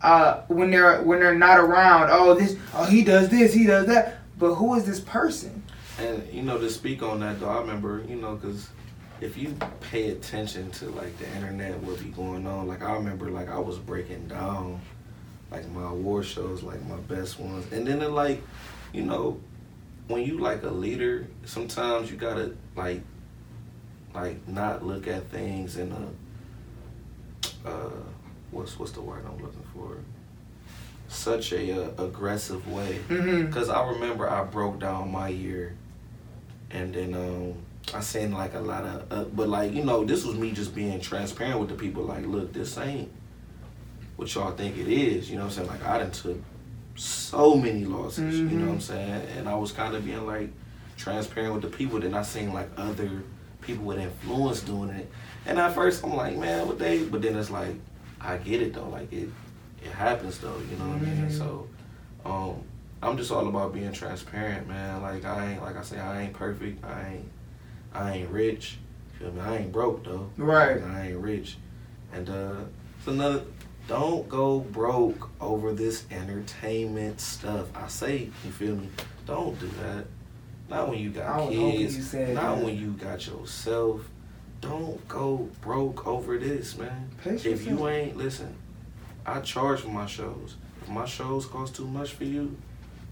[SPEAKER 1] uh, when they're when they're not around. Oh, this, oh, he does this, he does that. But who is this person?
[SPEAKER 2] And you know, to speak on that though, I remember, you know, because if you pay attention to like the internet, what be going on, like I remember, like I was breaking down like my award shows, like my best ones, and then it like, you know, when you like a leader, sometimes you gotta like, like not look at things in a, uh, what's what's the word I'm looking for? Such a uh, aggressive way.
[SPEAKER 1] Mm-hmm.
[SPEAKER 2] Cause I remember I broke down my year, and then um, I seen like a lot of, uh, but like you know, this was me just being transparent with the people. Like, look, this ain't what y'all think it is. You know what I'm saying? Like, I done took so many losses. You know what I'm saying? And I was kind of being like transparent with the people. Then I seen like other people with influence doing it, and at first I'm like, man, what they? But then it's like, I get it though. Like it, it happens though. You know what I mean? So. Um, I'm just all about being transparent, man. Like I ain't, like I say, I ain't perfect. I ain't, I ain't rich. Feel me? I ain't broke though.
[SPEAKER 1] Right.
[SPEAKER 2] I ain't rich. And uh, it's another. Don't go broke over this entertainment stuff. I say, you feel me? Don't do that. Not when you got kids.
[SPEAKER 1] you
[SPEAKER 2] Not
[SPEAKER 1] that.
[SPEAKER 2] when you got yourself. Don't go broke over this, man.
[SPEAKER 1] Pace
[SPEAKER 2] If you ain't listen, I charge for my shows. if my shows cost too much for you,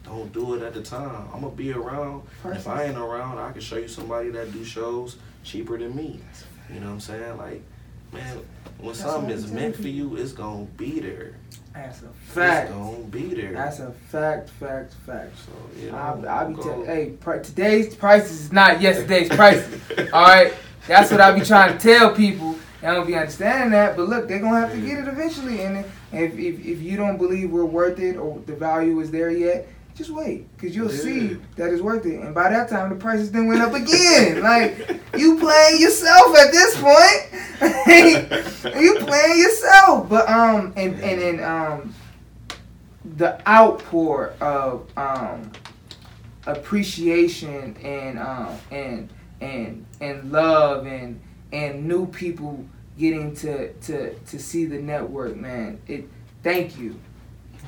[SPEAKER 2] don't do it at the time. I'm gonna be around. If I ain't around, I can show you somebody that do shows cheaper than me. You know what I'm saying? Like, man, when
[SPEAKER 1] That's
[SPEAKER 2] something is meant for you, it's gonna be there.
[SPEAKER 1] That's a fact.
[SPEAKER 2] It's gonna be there.
[SPEAKER 1] That's a fact, fact, fact.
[SPEAKER 2] so you know,
[SPEAKER 1] I'll, I'll be telling, hey, pri- today's prices is not yesterday's prices. All right, that's what I be trying to tell people. They don't be understanding that, but look, they're gonna have to get it eventually. And if, if if you don't believe we're worth it or the value is there yet, just wait, cause you'll
[SPEAKER 2] Yeah.
[SPEAKER 1] see that it's worth it. And by that time, the prices then went up again. like you playing yourself at this point. you playing yourself. But um, and and and um, the outpour of um appreciation and um and and and love and and new people getting to to to see the network man it thank you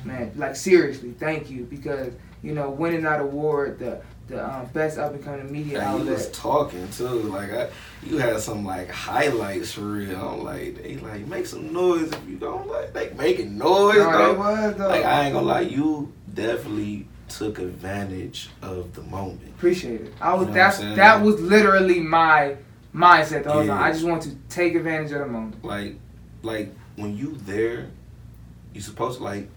[SPEAKER 1] man like seriously thank you because you know winning that award the the um, best up and coming media
[SPEAKER 2] And you was talking too, like I, you had some like highlights for real. I'm like, they like make some noise if you don't like, they making noise.
[SPEAKER 1] no,
[SPEAKER 2] though.
[SPEAKER 1] was though
[SPEAKER 2] Like I ain't gonna lie, you definitely took advantage of the moment.
[SPEAKER 1] appreciate it I was
[SPEAKER 2] You know
[SPEAKER 1] that's that was literally my mindset the whole
[SPEAKER 2] Yeah.
[SPEAKER 1] time I just want to take advantage of the moment
[SPEAKER 2] Like, like when you there, you supposed to like.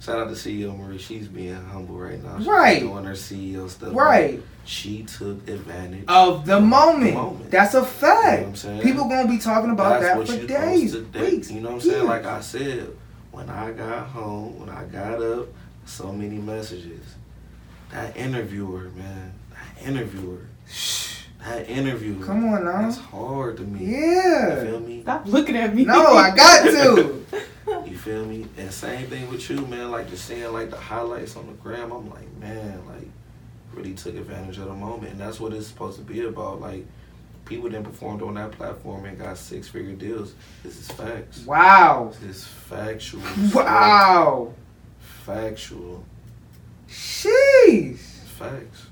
[SPEAKER 2] Shout out to CEO Marie. She's being humble right now. She's
[SPEAKER 1] Right.
[SPEAKER 2] Doing her CEO stuff.
[SPEAKER 1] right
[SPEAKER 2] She took advantage
[SPEAKER 1] of the
[SPEAKER 2] of
[SPEAKER 1] moment.
[SPEAKER 2] the moment.
[SPEAKER 1] That's a
[SPEAKER 2] You know
[SPEAKER 1] fact.
[SPEAKER 2] what I'm saying?
[SPEAKER 1] People gonna be talking about
[SPEAKER 2] That's
[SPEAKER 1] that for
[SPEAKER 2] you
[SPEAKER 1] days,
[SPEAKER 2] supposed
[SPEAKER 1] weeks.
[SPEAKER 2] You know what I'm saying?
[SPEAKER 1] years.
[SPEAKER 2] Like I said, when I got home, when I got up, so many messages. That interviewer, man. That interviewer.
[SPEAKER 1] Shh.
[SPEAKER 2] That interviewer.
[SPEAKER 1] Come on now.
[SPEAKER 2] That's hard to me. You
[SPEAKER 1] Yeah.
[SPEAKER 2] feel me?
[SPEAKER 3] Stop looking at me.
[SPEAKER 1] No, I got to.
[SPEAKER 2] You feel me? And same thing with you, man. Like just seeing like the highlights on the gram, I'm like, man, like really took advantage of the moment, and that's what it's supposed to be about. Like people then performed on that platform and got six figure deals. This is facts.
[SPEAKER 1] Wow.
[SPEAKER 2] This is factual.
[SPEAKER 1] Wow.
[SPEAKER 2] Factual.
[SPEAKER 1] Sheesh.
[SPEAKER 2] Facts.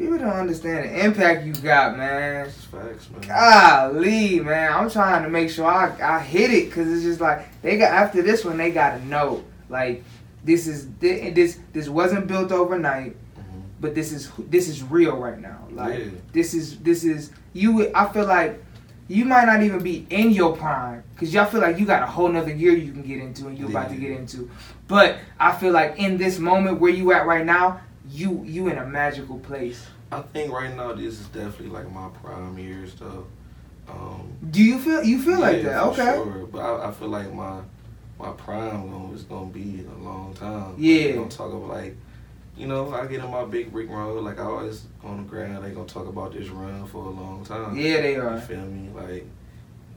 [SPEAKER 1] People don't understand the impact you got, man.
[SPEAKER 2] It's facts, man.
[SPEAKER 1] Golly, man. I'm trying to make sure I, I hit it because it's just like they got after this one they gotta know like this is this this wasn't built overnight.
[SPEAKER 2] Mhm.
[SPEAKER 1] but this is this is real right now. Like
[SPEAKER 2] Yeah.
[SPEAKER 1] this is this is you. I feel like you might not even be in your prime because y'all feel like you got a whole nother year you can get into and you're about to get into. But I feel like in this moment where you at right now, you you in a magical place.
[SPEAKER 2] I think right now this is definitely like my prime years though. Um,
[SPEAKER 1] Do you feel you feel like that? Okay.
[SPEAKER 2] Sure. But I, I feel like my my prime is gonna be in a long time.
[SPEAKER 1] Yeah.
[SPEAKER 2] They gonna talk about like, you know, I get in my big brick road. Like I always on the ground. They gonna talk about this run for a long time.
[SPEAKER 1] Yeah, they are.
[SPEAKER 2] You feel me? Like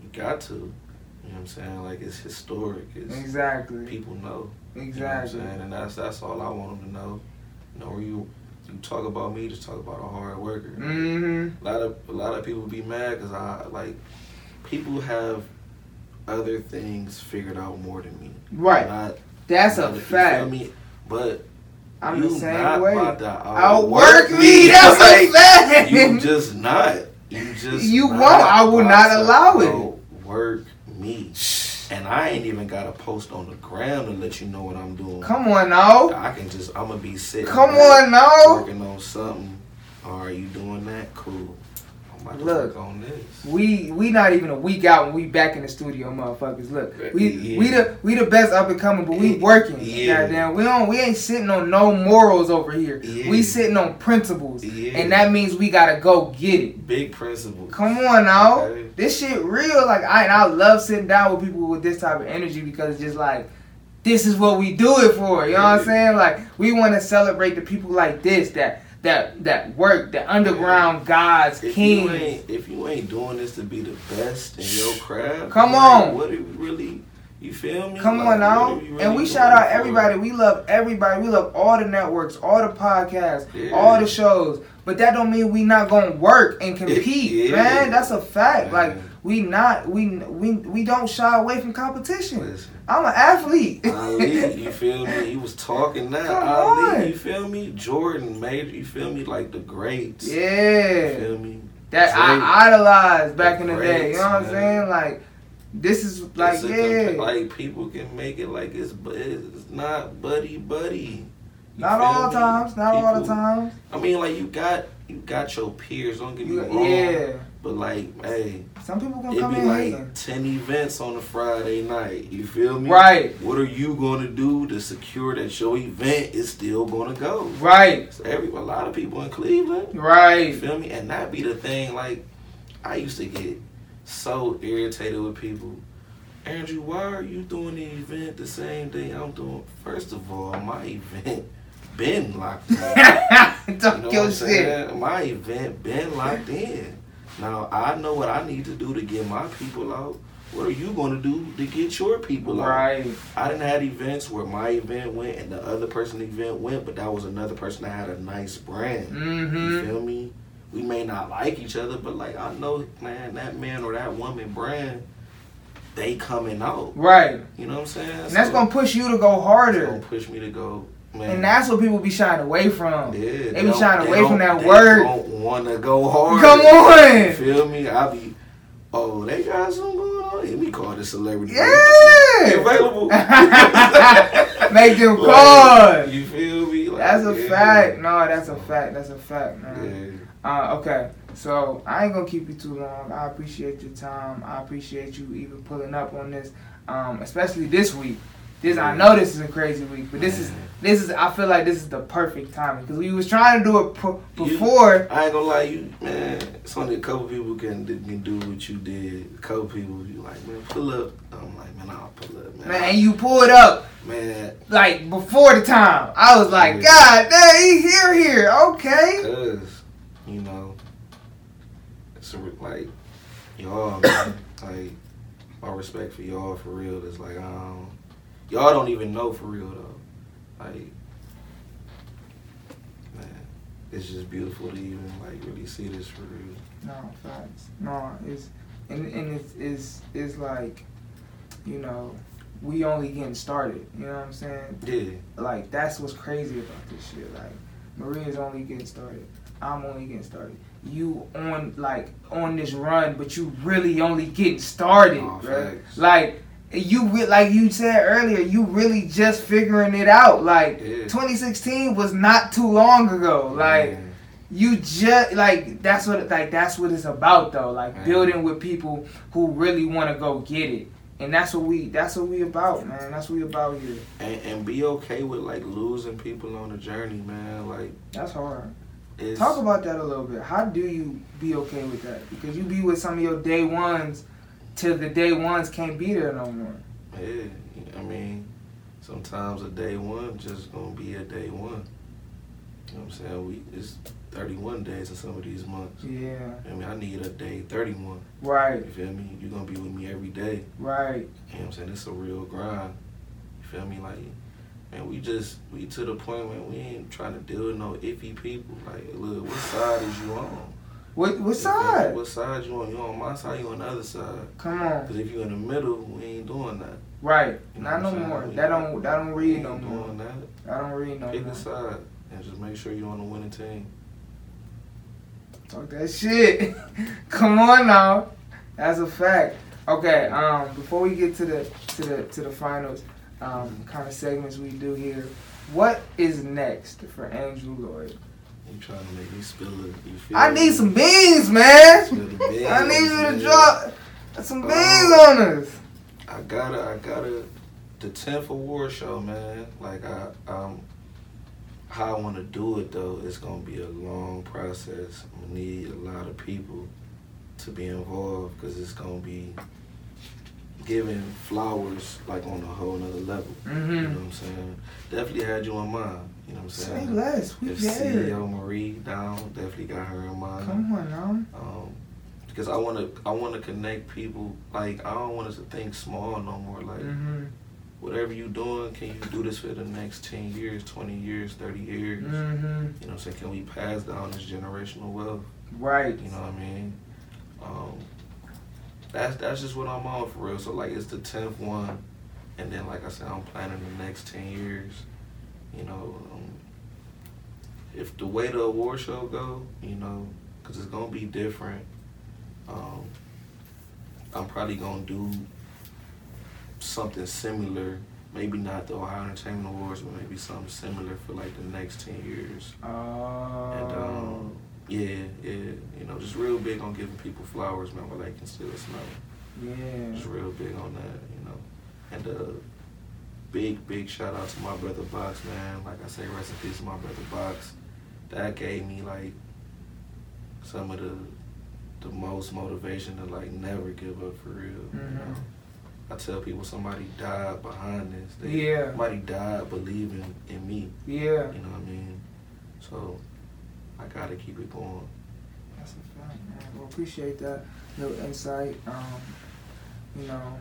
[SPEAKER 2] you got to. You know what I'm saying? Like it's historic. It's
[SPEAKER 1] Exactly.
[SPEAKER 2] people know.
[SPEAKER 1] Exactly.
[SPEAKER 2] You know what I'm saying? And that's that's all I want them to know. You know, you you talk about me, just talk about a hard worker.
[SPEAKER 1] Mm-hmm.
[SPEAKER 2] A lot of a lot of people be mad because I like people have other things figured out more than me.
[SPEAKER 1] Right.
[SPEAKER 2] Not,
[SPEAKER 1] That's
[SPEAKER 2] not-
[SPEAKER 1] a fact.
[SPEAKER 2] Me? But
[SPEAKER 1] I'm
[SPEAKER 2] you
[SPEAKER 1] the same
[SPEAKER 2] not
[SPEAKER 1] way.
[SPEAKER 2] about to
[SPEAKER 1] Outwork me. That's a fact.
[SPEAKER 2] You just not. You just
[SPEAKER 1] You won't. I will not allow it.
[SPEAKER 2] Work me. And I ain't even got a post on the gram to let you know what I'm doing.
[SPEAKER 1] Come on now.
[SPEAKER 2] I can just I'm gonna be sitting.
[SPEAKER 1] Come on now.
[SPEAKER 2] Working on something. Are you doing that? Cool. I'm about to
[SPEAKER 1] Look.
[SPEAKER 2] on this.
[SPEAKER 1] We we not even a week out and we back in the studio, motherfuckers. Look, we
[SPEAKER 2] Yeah.
[SPEAKER 1] we the we the best up and coming, but we working.
[SPEAKER 2] Yeah.
[SPEAKER 1] Goddamn, we don't we ain't sitting on no morals over here.
[SPEAKER 2] Yeah.
[SPEAKER 1] We sitting on principles,
[SPEAKER 2] Yeah.
[SPEAKER 1] and that means we gotta go get it.
[SPEAKER 2] Big principle.
[SPEAKER 1] Come on now,
[SPEAKER 2] Okay.
[SPEAKER 1] this shit real. Like I and I love sitting down with people with this type of energy because it's just like. This is what we do it for, you know what I'm saying? Like we want to celebrate the people like this that that that work, the underground gods,
[SPEAKER 2] If
[SPEAKER 1] kings.
[SPEAKER 2] you ain't if you ain't doing this to be the best in your craft,
[SPEAKER 1] Come
[SPEAKER 2] like,
[SPEAKER 1] on.
[SPEAKER 2] What are we really? You feel me?
[SPEAKER 1] Come
[SPEAKER 2] Like,
[SPEAKER 1] on now.
[SPEAKER 2] what are we really
[SPEAKER 1] and we shout out everybody. We love everybody. We love all the networks, all the podcasts,
[SPEAKER 2] Yeah.
[SPEAKER 1] all the shows. But that don't mean we not gonna work and compete,
[SPEAKER 2] Yeah.
[SPEAKER 1] man. That's a fact. Like
[SPEAKER 2] Man.
[SPEAKER 1] We not we we we don't shy away from competition.
[SPEAKER 2] Listen,
[SPEAKER 1] I'm an athlete.
[SPEAKER 2] Ali, you feel me? He was talking that.
[SPEAKER 1] Come
[SPEAKER 2] Ali,
[SPEAKER 1] on.
[SPEAKER 2] you feel me? Jordan made you feel me like the greats. You
[SPEAKER 1] yeah.
[SPEAKER 2] feel me?
[SPEAKER 1] That
[SPEAKER 2] Drake.
[SPEAKER 1] I idolized back in the day. You know what I'm saying? Like this is like
[SPEAKER 2] It's
[SPEAKER 1] yeah.
[SPEAKER 2] compa- like people can make it like it's, but it's not buddy buddy. You
[SPEAKER 1] Not all
[SPEAKER 2] me?
[SPEAKER 1] times. Not all the times.
[SPEAKER 2] I mean, like you got you got your peers. Don't get me
[SPEAKER 1] You,
[SPEAKER 2] wrong.
[SPEAKER 1] yeah.
[SPEAKER 2] But like, hey,
[SPEAKER 1] Some people gonna
[SPEAKER 2] it
[SPEAKER 1] come
[SPEAKER 2] be
[SPEAKER 1] in
[SPEAKER 2] like
[SPEAKER 1] hating.
[SPEAKER 2] ten events on a Friday night. You feel me?
[SPEAKER 1] Right.
[SPEAKER 2] What are you gonna do to secure that your event is still gonna go?
[SPEAKER 1] Right.
[SPEAKER 2] So every a lot of people in Cleveland. Right. You
[SPEAKER 1] Right.
[SPEAKER 2] feel me? And that be the thing. Like, I used to get so irritated with people. Andrew, why are you doing the event the same day I'm doing? First of all, my event been locked in. You know
[SPEAKER 1] your
[SPEAKER 2] what I'm
[SPEAKER 1] shit.
[SPEAKER 2] saying? My event been locked in. Now I know what I need to do to get my people out. What are you gonna do to get your people out?
[SPEAKER 1] Right.
[SPEAKER 2] I didn't have events where my event went and the other person event went, but that was another person that had a nice brand. You
[SPEAKER 1] Mm-hmm.
[SPEAKER 2] feel me? We may not like each other, but like I know, man, that man or that woman brand, they coming out.
[SPEAKER 1] Right.
[SPEAKER 2] You know what I'm saying?
[SPEAKER 1] And that's gonna push you to go harder.
[SPEAKER 2] gonna push me to go, man.
[SPEAKER 1] And that's what people be shying away from.
[SPEAKER 2] yeah,
[SPEAKER 1] they be shying
[SPEAKER 2] they
[SPEAKER 1] away from that
[SPEAKER 2] they
[SPEAKER 1] word.
[SPEAKER 2] Don't want to go hard.
[SPEAKER 1] Come
[SPEAKER 2] You
[SPEAKER 1] on.
[SPEAKER 2] feel me? I be, oh, they got something going on. Let me call this celebrity.
[SPEAKER 1] Yeah.
[SPEAKER 2] available.
[SPEAKER 1] Make them
[SPEAKER 2] Like,
[SPEAKER 1] call.
[SPEAKER 2] You feel me? Like,
[SPEAKER 1] That's a
[SPEAKER 2] yeah.
[SPEAKER 1] fact. No, that's a fact. That's a fact, man.
[SPEAKER 2] Yeah.
[SPEAKER 1] Uh, okay, so I ain't gonna keep you too long. I appreciate your time. I appreciate you even pulling up on this, um, especially this week. This I know this is a crazy week, but this is this is I feel like this is the perfect timing because we was trying to do it pro-
[SPEAKER 2] You-
[SPEAKER 1] before.
[SPEAKER 2] I ain't gonna lie, you man. It's only a couple people can can do what you did. A couple people, you like, man, pull up. I'm like, man, I'll pull up, man.
[SPEAKER 1] Man, and you pulled up
[SPEAKER 2] man,
[SPEAKER 1] like before the time. I was like,
[SPEAKER 2] Yeah.
[SPEAKER 1] God damn, he here, here. Okay.
[SPEAKER 2] cause you know, it's a, like y'all, man, like my respect for y'all for real is like, um, y'all don't even know for real though, like. Man, it's just beautiful to even like really see this for real.
[SPEAKER 1] No facts. No, it's and and it's it's it's like, you know, we only getting started. You know what I'm saying?
[SPEAKER 2] Yeah.
[SPEAKER 1] like that's what's crazy about this shit. Like Maria's only getting started. I'm only getting started. You on like on this run, but you really only getting started, bruh.
[SPEAKER 2] facts.
[SPEAKER 1] Like you like you said earlier, you really just figuring it out. Like
[SPEAKER 2] Yeah.
[SPEAKER 1] 2016 was not too long ago. Like you just like that's what like that's what it's about though. Like building with people who really want to go get it. And that's what we that's what we about, man. That's what we about here.
[SPEAKER 2] and, and be okay with like losing people on the journey, man. Like
[SPEAKER 1] That's hard. Talk about that a little bit. How do you be okay with that? Because you be with some of your day ones till the day ones can't be there no more.
[SPEAKER 2] yeah. I mean, sometimes a day one just gonna be a day one. You know what I'm saying? We it's 31 days in some of these months.
[SPEAKER 1] Yeah.
[SPEAKER 2] I mean, I need a day 31.
[SPEAKER 1] Right.
[SPEAKER 2] You feel me? You gonna be with me every day.
[SPEAKER 1] Right.
[SPEAKER 2] You know what I'm saying? It's a real grind. You feel me? Like, man, we just we to the point where we ain't trying to deal with no iffy people. Like, look, what side is you on?
[SPEAKER 1] What what
[SPEAKER 2] You
[SPEAKER 1] side?
[SPEAKER 2] What side you on? You on my side? You on the other side?
[SPEAKER 1] Come on.
[SPEAKER 2] Cause if you in the middle, we ain't doing that.
[SPEAKER 1] Right.
[SPEAKER 2] You know
[SPEAKER 1] Not no
[SPEAKER 2] saying?
[SPEAKER 1] more.
[SPEAKER 2] We
[SPEAKER 1] That don't that don't read no more.
[SPEAKER 2] doing that.
[SPEAKER 1] I don't read no
[SPEAKER 2] Pick
[SPEAKER 1] more.
[SPEAKER 2] a side and just make sure you're on the winning team.
[SPEAKER 1] Talk that shit. Come on now. That's a fact. Okay, um, before we get to the to the to the finals, um, kind of segments we do here, what is next for Andrew Lloyd?
[SPEAKER 2] You trying to make me spill it? You feel
[SPEAKER 1] I need some beans, man.
[SPEAKER 2] Beans,
[SPEAKER 1] I need you to drop some beans
[SPEAKER 2] Oh.
[SPEAKER 1] on us.
[SPEAKER 2] I gotta, I gotta, the tenth award show, man. Like I, um, how I want to do it though, it's gonna be a long process. I'm gonna need a lot of people to be involved because it's gonna be giving flowers like on a whole nother level. You know
[SPEAKER 1] Mm-hmm.
[SPEAKER 2] what I'm saying? Definitely had you in mind. You know what I'm
[SPEAKER 1] Say
[SPEAKER 2] saying?
[SPEAKER 1] less. We
[SPEAKER 2] If. CEO Marie down, definitely got her in mind.
[SPEAKER 1] Come on now.
[SPEAKER 2] Um, because I want to, I want to connect people. Like I don't want us to think small no more. Like
[SPEAKER 1] Mm-hmm.
[SPEAKER 2] whatever you doing, can you do this for the next ten years, twenty years, thirty years?
[SPEAKER 1] Mm-hmm.
[SPEAKER 2] You know what I'm saying? Can we pass down this generational wealth?
[SPEAKER 1] Right.
[SPEAKER 2] You know what I mean? Um, that's that's just what I'm on for real. So like it's the tenth one, and then like I said, I'm planning the next ten years. You know, um, if the way the award show go, you know, because it's gonna be different. Um, I'm probably gonna do something similar maybe not the Ohio Entertainment Awards, but maybe something similar for like the next ten years.
[SPEAKER 1] Oh.
[SPEAKER 2] And um, yeah, yeah, you know, just real big on giving people flowers, man, while they can still smell.
[SPEAKER 1] yeah.
[SPEAKER 2] Just real big on that, you know. And uh, big, big shout out to my brother Box, man. Like I say, rest in peace to my brother Box. That gave me like some of the the most motivation to like never give up for real. You
[SPEAKER 1] Mhm.
[SPEAKER 2] know. I tell people somebody died behind this. They,
[SPEAKER 1] Yeah.
[SPEAKER 2] Somebody died believing in me.
[SPEAKER 1] Yeah.
[SPEAKER 2] You know what I mean? So I gotta keep it going.
[SPEAKER 1] That's a fact, man. Well, appreciate that little insight. Um, you know,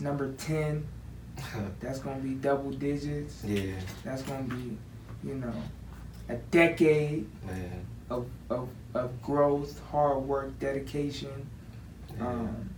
[SPEAKER 1] number ten, that's gonna be double digits.
[SPEAKER 2] yeah,
[SPEAKER 1] That's gonna be, you know, a decade
[SPEAKER 2] man.
[SPEAKER 1] of of, of growth, hard work, dedication.
[SPEAKER 2] Yeah.
[SPEAKER 1] Um,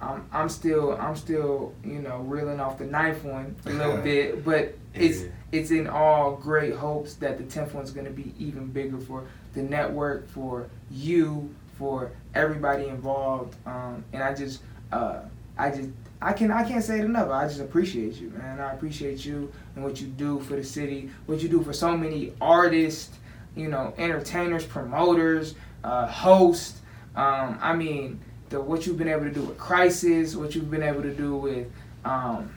[SPEAKER 1] I'm I'm still I'm still you know reeling off the ninth one a little bit, but it's
[SPEAKER 2] Yeah.
[SPEAKER 1] it's in all great hopes that the tenth one's going to be even bigger for the network, for you, for everybody involved. Um, and I just uh, I just I can I can't say it enough. I just appreciate you, man. I appreciate you and what you do for the city, what you do for so many artists, you know, entertainers, promoters, uh, hosts. Um, I mean, the what you've been able to do with Crisis, what you've been able to do with, um,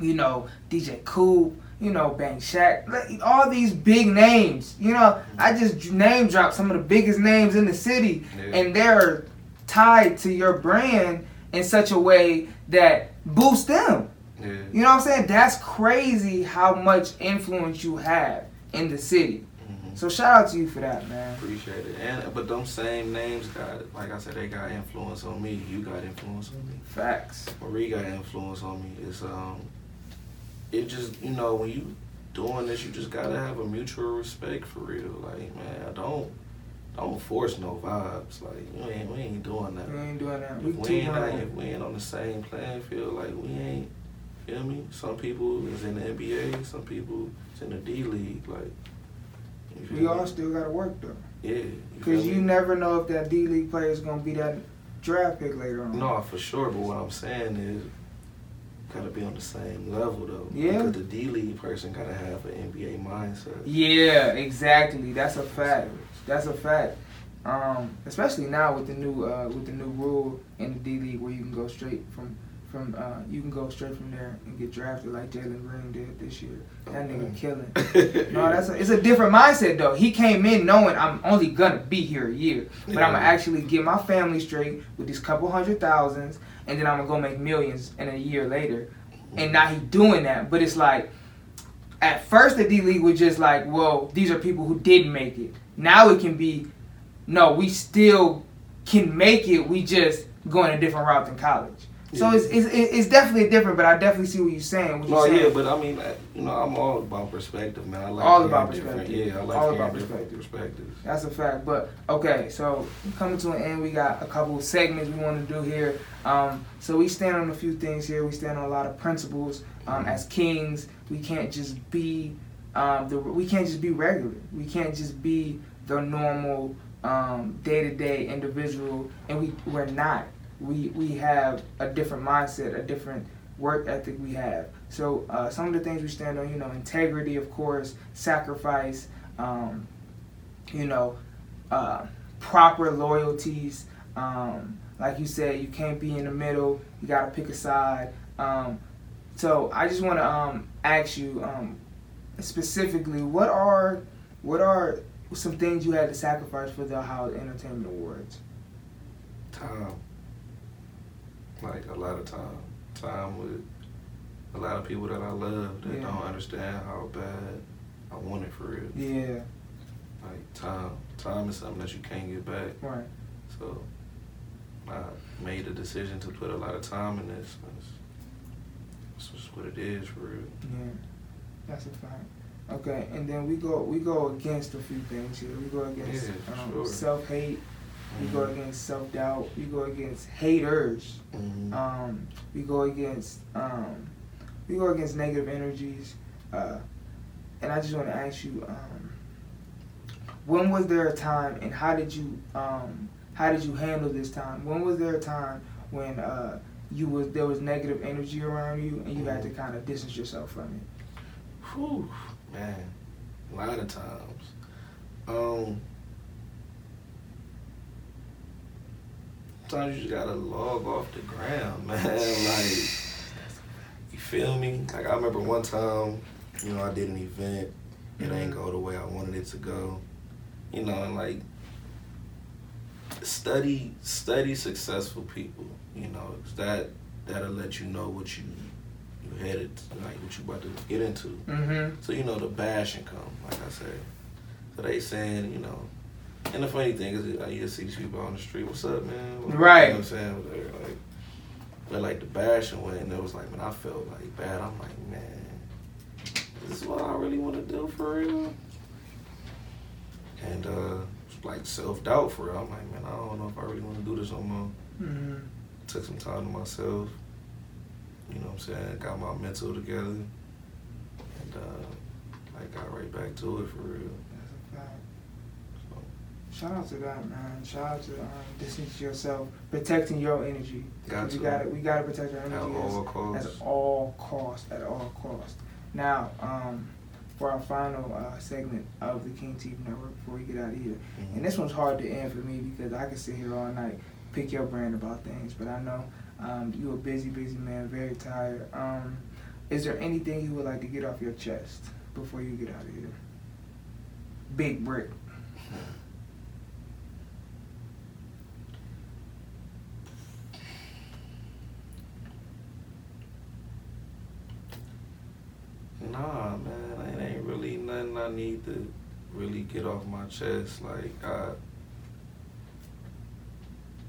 [SPEAKER 1] you know, DJ Coop, you know, Bang Shack, like, all these big names. You know, I just name dropped some of the biggest names in the city,
[SPEAKER 2] Yeah.
[SPEAKER 1] and they're tied to your brand in such a way that boosts them.
[SPEAKER 2] yeah.
[SPEAKER 1] You know what I'm saying? That's crazy how much influence you have in the city.
[SPEAKER 2] Mhm.
[SPEAKER 1] So shout out to you for that, man.
[SPEAKER 2] Appreciate it. And but them same names got like I said, they got influence on me. You got influence on me.
[SPEAKER 1] Facts.
[SPEAKER 2] Marie got influence on me. It's um it just you know, when you doing this you just gotta have a mutual respect for real. Like, man, don't don't force no vibes. Like you ain't we ain't doing that.
[SPEAKER 1] We ain't doing that.
[SPEAKER 2] If
[SPEAKER 1] We
[SPEAKER 2] we ain't,
[SPEAKER 1] grown.
[SPEAKER 2] if we ain't on the same playing field, like we ain't, feel me? Some people is in the NBA, some people is in the D League, like. You
[SPEAKER 1] We all still gotta work though.
[SPEAKER 2] Yeah.
[SPEAKER 1] Cause
[SPEAKER 2] feel
[SPEAKER 1] you never know if that D League player is gonna be that draft pick later on.
[SPEAKER 2] No, for sure. But what I'm saying is, gotta be on the same level though.
[SPEAKER 1] Yeah.
[SPEAKER 2] Because the D League person gotta have an NBA mindset.
[SPEAKER 1] Yeah, exactly. That's a fact. That's a fact. Um, especially now with the new uh, with the new rule in the D League where you can go straight from from uh, you can go straight from there and get drafted like Jalen Green did this year. That nigga
[SPEAKER 2] Okay.
[SPEAKER 1] killing. No, that's a, it's a different mindset though. He came in knowing I'm only gonna be here a year, but I'm gonna actually get my family straight with these couple hundred thousands, and then I'm gonna go make millions in a year later. And now he doing that, but it's like at first the D League was just like, well, these are people who didn't make it. Now it can be, no, we still can make it. We just going a different route than college. So
[SPEAKER 2] Yeah.
[SPEAKER 1] it's, it's it's definitely different, but I definitely see what you're saying. What
[SPEAKER 2] No,
[SPEAKER 1] saying.
[SPEAKER 2] yeah, but I mean, I- you know, I'm all about perspective, man. I like
[SPEAKER 1] All about perspective.
[SPEAKER 2] Yeah, I like
[SPEAKER 1] All about perspective.
[SPEAKER 2] perspectives.
[SPEAKER 1] That's a fact. But okay, so coming to an end, we got a couple of segments we want to do here. Um, so we stand on a few things here. We stand on a lot of principles. Um, as kings, we can't just be um, the we can't just be regular. We can't just be the normal day to day individual, and we we're not. We we have a different mindset, a different work ethic we have. So uh, some of the things we stand on, you know, integrity, of course, sacrifice. Um, you know, uh, proper loyalties. Um, like you said, you can't be in the middle. You got to pick a side. Um, so I just want to um, ask you um, specifically, what are what are some things you had to sacrifice for the Ohio Entertainment Awards?
[SPEAKER 2] Time. Like a lot of time. Time with a lot of people that I love that
[SPEAKER 1] Yeah.
[SPEAKER 2] don't understand how bad I want it for real.
[SPEAKER 1] Yeah,
[SPEAKER 2] Like time. Time is something that you can't get back.
[SPEAKER 1] right.
[SPEAKER 2] So I made a decision to put a lot of time in this. That's, that's just what it is for real.
[SPEAKER 1] Yeah, that's a fact. Okay, and then we go we go against a few things here. We go against
[SPEAKER 2] Yeah,
[SPEAKER 1] um,
[SPEAKER 2] sure.
[SPEAKER 1] self hate. We go against self doubt. You go against haters.
[SPEAKER 2] Mhm.
[SPEAKER 1] Um, we go against um, we go against negative energies. Uh, and I just want to ask you, um, when was there a time, and how did you um, how did you handle this time? When was there a time when uh, you was there was negative energy around you and you had to kind of distance yourself from it?
[SPEAKER 2] Whew, man, a lot of times. Um, sometimes you just gotta log off the ground, man. like, you feel me? Like I remember one time, you know, I did an event. It ain't go the way I wanted it to go. You know, and like study study successful people. You know, that that'll let you know what you you headed like what you about to get into.
[SPEAKER 1] Mm-hmm.
[SPEAKER 2] So you know the bashing come, like I said. So they saying, you know, and the funny thing is, I used to see these people on the street. What's up, man? What-
[SPEAKER 1] Right.
[SPEAKER 2] You know what I'm saying? But like, but like the bashing went, and it was like, man, I felt like bad. I'm like, man, this is what I really want to do for real. And uh, like self doubt for real. I'm like, man, I don't know if I really want to do this no more.
[SPEAKER 1] Mm-hmm.
[SPEAKER 2] Took some time to myself. You know what I'm saying? Got my mental together. And uh, I got right back to it for real.
[SPEAKER 1] That's a fact.
[SPEAKER 2] So,
[SPEAKER 1] Shout out to that, man. Shout out to um, distancing yourself, protecting your energy.
[SPEAKER 2] got
[SPEAKER 1] we got to We got to protect our
[SPEAKER 2] At
[SPEAKER 1] energy
[SPEAKER 2] all costs.
[SPEAKER 1] at all cost. At all cost. Now, um, for our final uh, segment of the King TV Network, before we get out of here,
[SPEAKER 2] Mhm.
[SPEAKER 1] and this one's hard to end for me because I can sit here all night, pick your brain about things, but I know um, you're a busy, busy man, very tired. Um, is there anything you would like to get off your chest before you get out of here? Big brick.
[SPEAKER 2] Nah, man, it ain't really nothing I need to really get off my chest. Like I,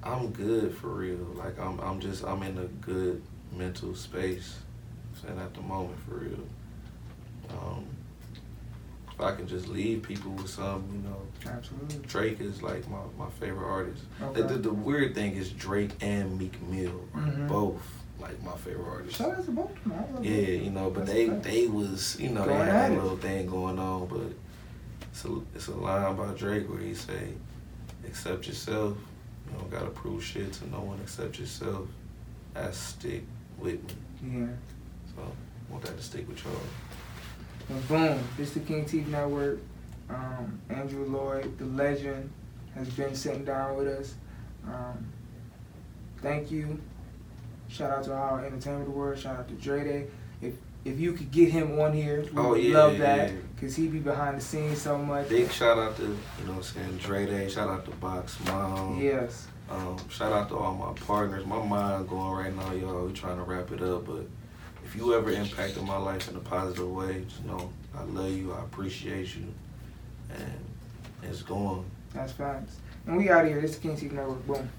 [SPEAKER 2] I'm good for real. Like I'm, I'm just, I'm in a good mental space, and at the moment for real. Um, if I can just leave people with some, you know,
[SPEAKER 1] Absolutely.
[SPEAKER 2] Drake is like my, my favorite artist.
[SPEAKER 1] Okay.
[SPEAKER 2] The, the, the weird thing is Drake and Meek Mill
[SPEAKER 1] Mhm.
[SPEAKER 2] both like my favorite artists.
[SPEAKER 1] Shout out to both of them. I love
[SPEAKER 2] Yeah, you know, but
[SPEAKER 1] That's
[SPEAKER 2] they
[SPEAKER 1] fact.
[SPEAKER 2] they was you know
[SPEAKER 1] Going
[SPEAKER 2] they had
[SPEAKER 1] at
[SPEAKER 2] that little thing going on, but it's a it's a line by Drake where he say, "Accept yourself. You don't gotta prove shit to no one except yourself. That stick with me.
[SPEAKER 1] Yeah.
[SPEAKER 2] So I want that to stick with y'all.
[SPEAKER 1] And boom, this the King TV Network. Um, Andrew Lloyd, the legend, has been sitting down with us. Um, thank you. Shout out to our entertainment world. Shout out to Dre Day. If if you could get him on here, we
[SPEAKER 2] Oh,
[SPEAKER 1] would
[SPEAKER 2] yeah,
[SPEAKER 1] love
[SPEAKER 2] yeah,
[SPEAKER 1] that
[SPEAKER 2] yeah.
[SPEAKER 1] because he be behind the scenes so much.
[SPEAKER 2] Big shout out to you know what I'm saying Dre Day. Shout out to Box Mom.
[SPEAKER 1] Yes.
[SPEAKER 2] Um, shout out to all my partners. My mind going right now, y'all. We trying to wrap it up, but if you ever impacted my life in a positive way, just know I love you. I appreciate you, and it's going.
[SPEAKER 1] That's facts. And we out of here. This is King Network. Boom.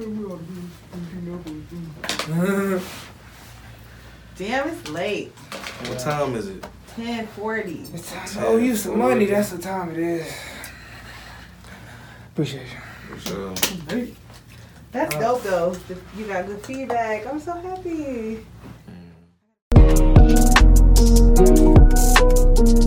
[SPEAKER 3] Damn, it's late.
[SPEAKER 2] What time is it?
[SPEAKER 3] Ten forty.
[SPEAKER 1] I owe oh, you some money. That's the time it is. Appreciate you.
[SPEAKER 2] Sure.
[SPEAKER 3] That's
[SPEAKER 1] uh,
[SPEAKER 3] dope though. You got good feedback. I'm so happy. Mm.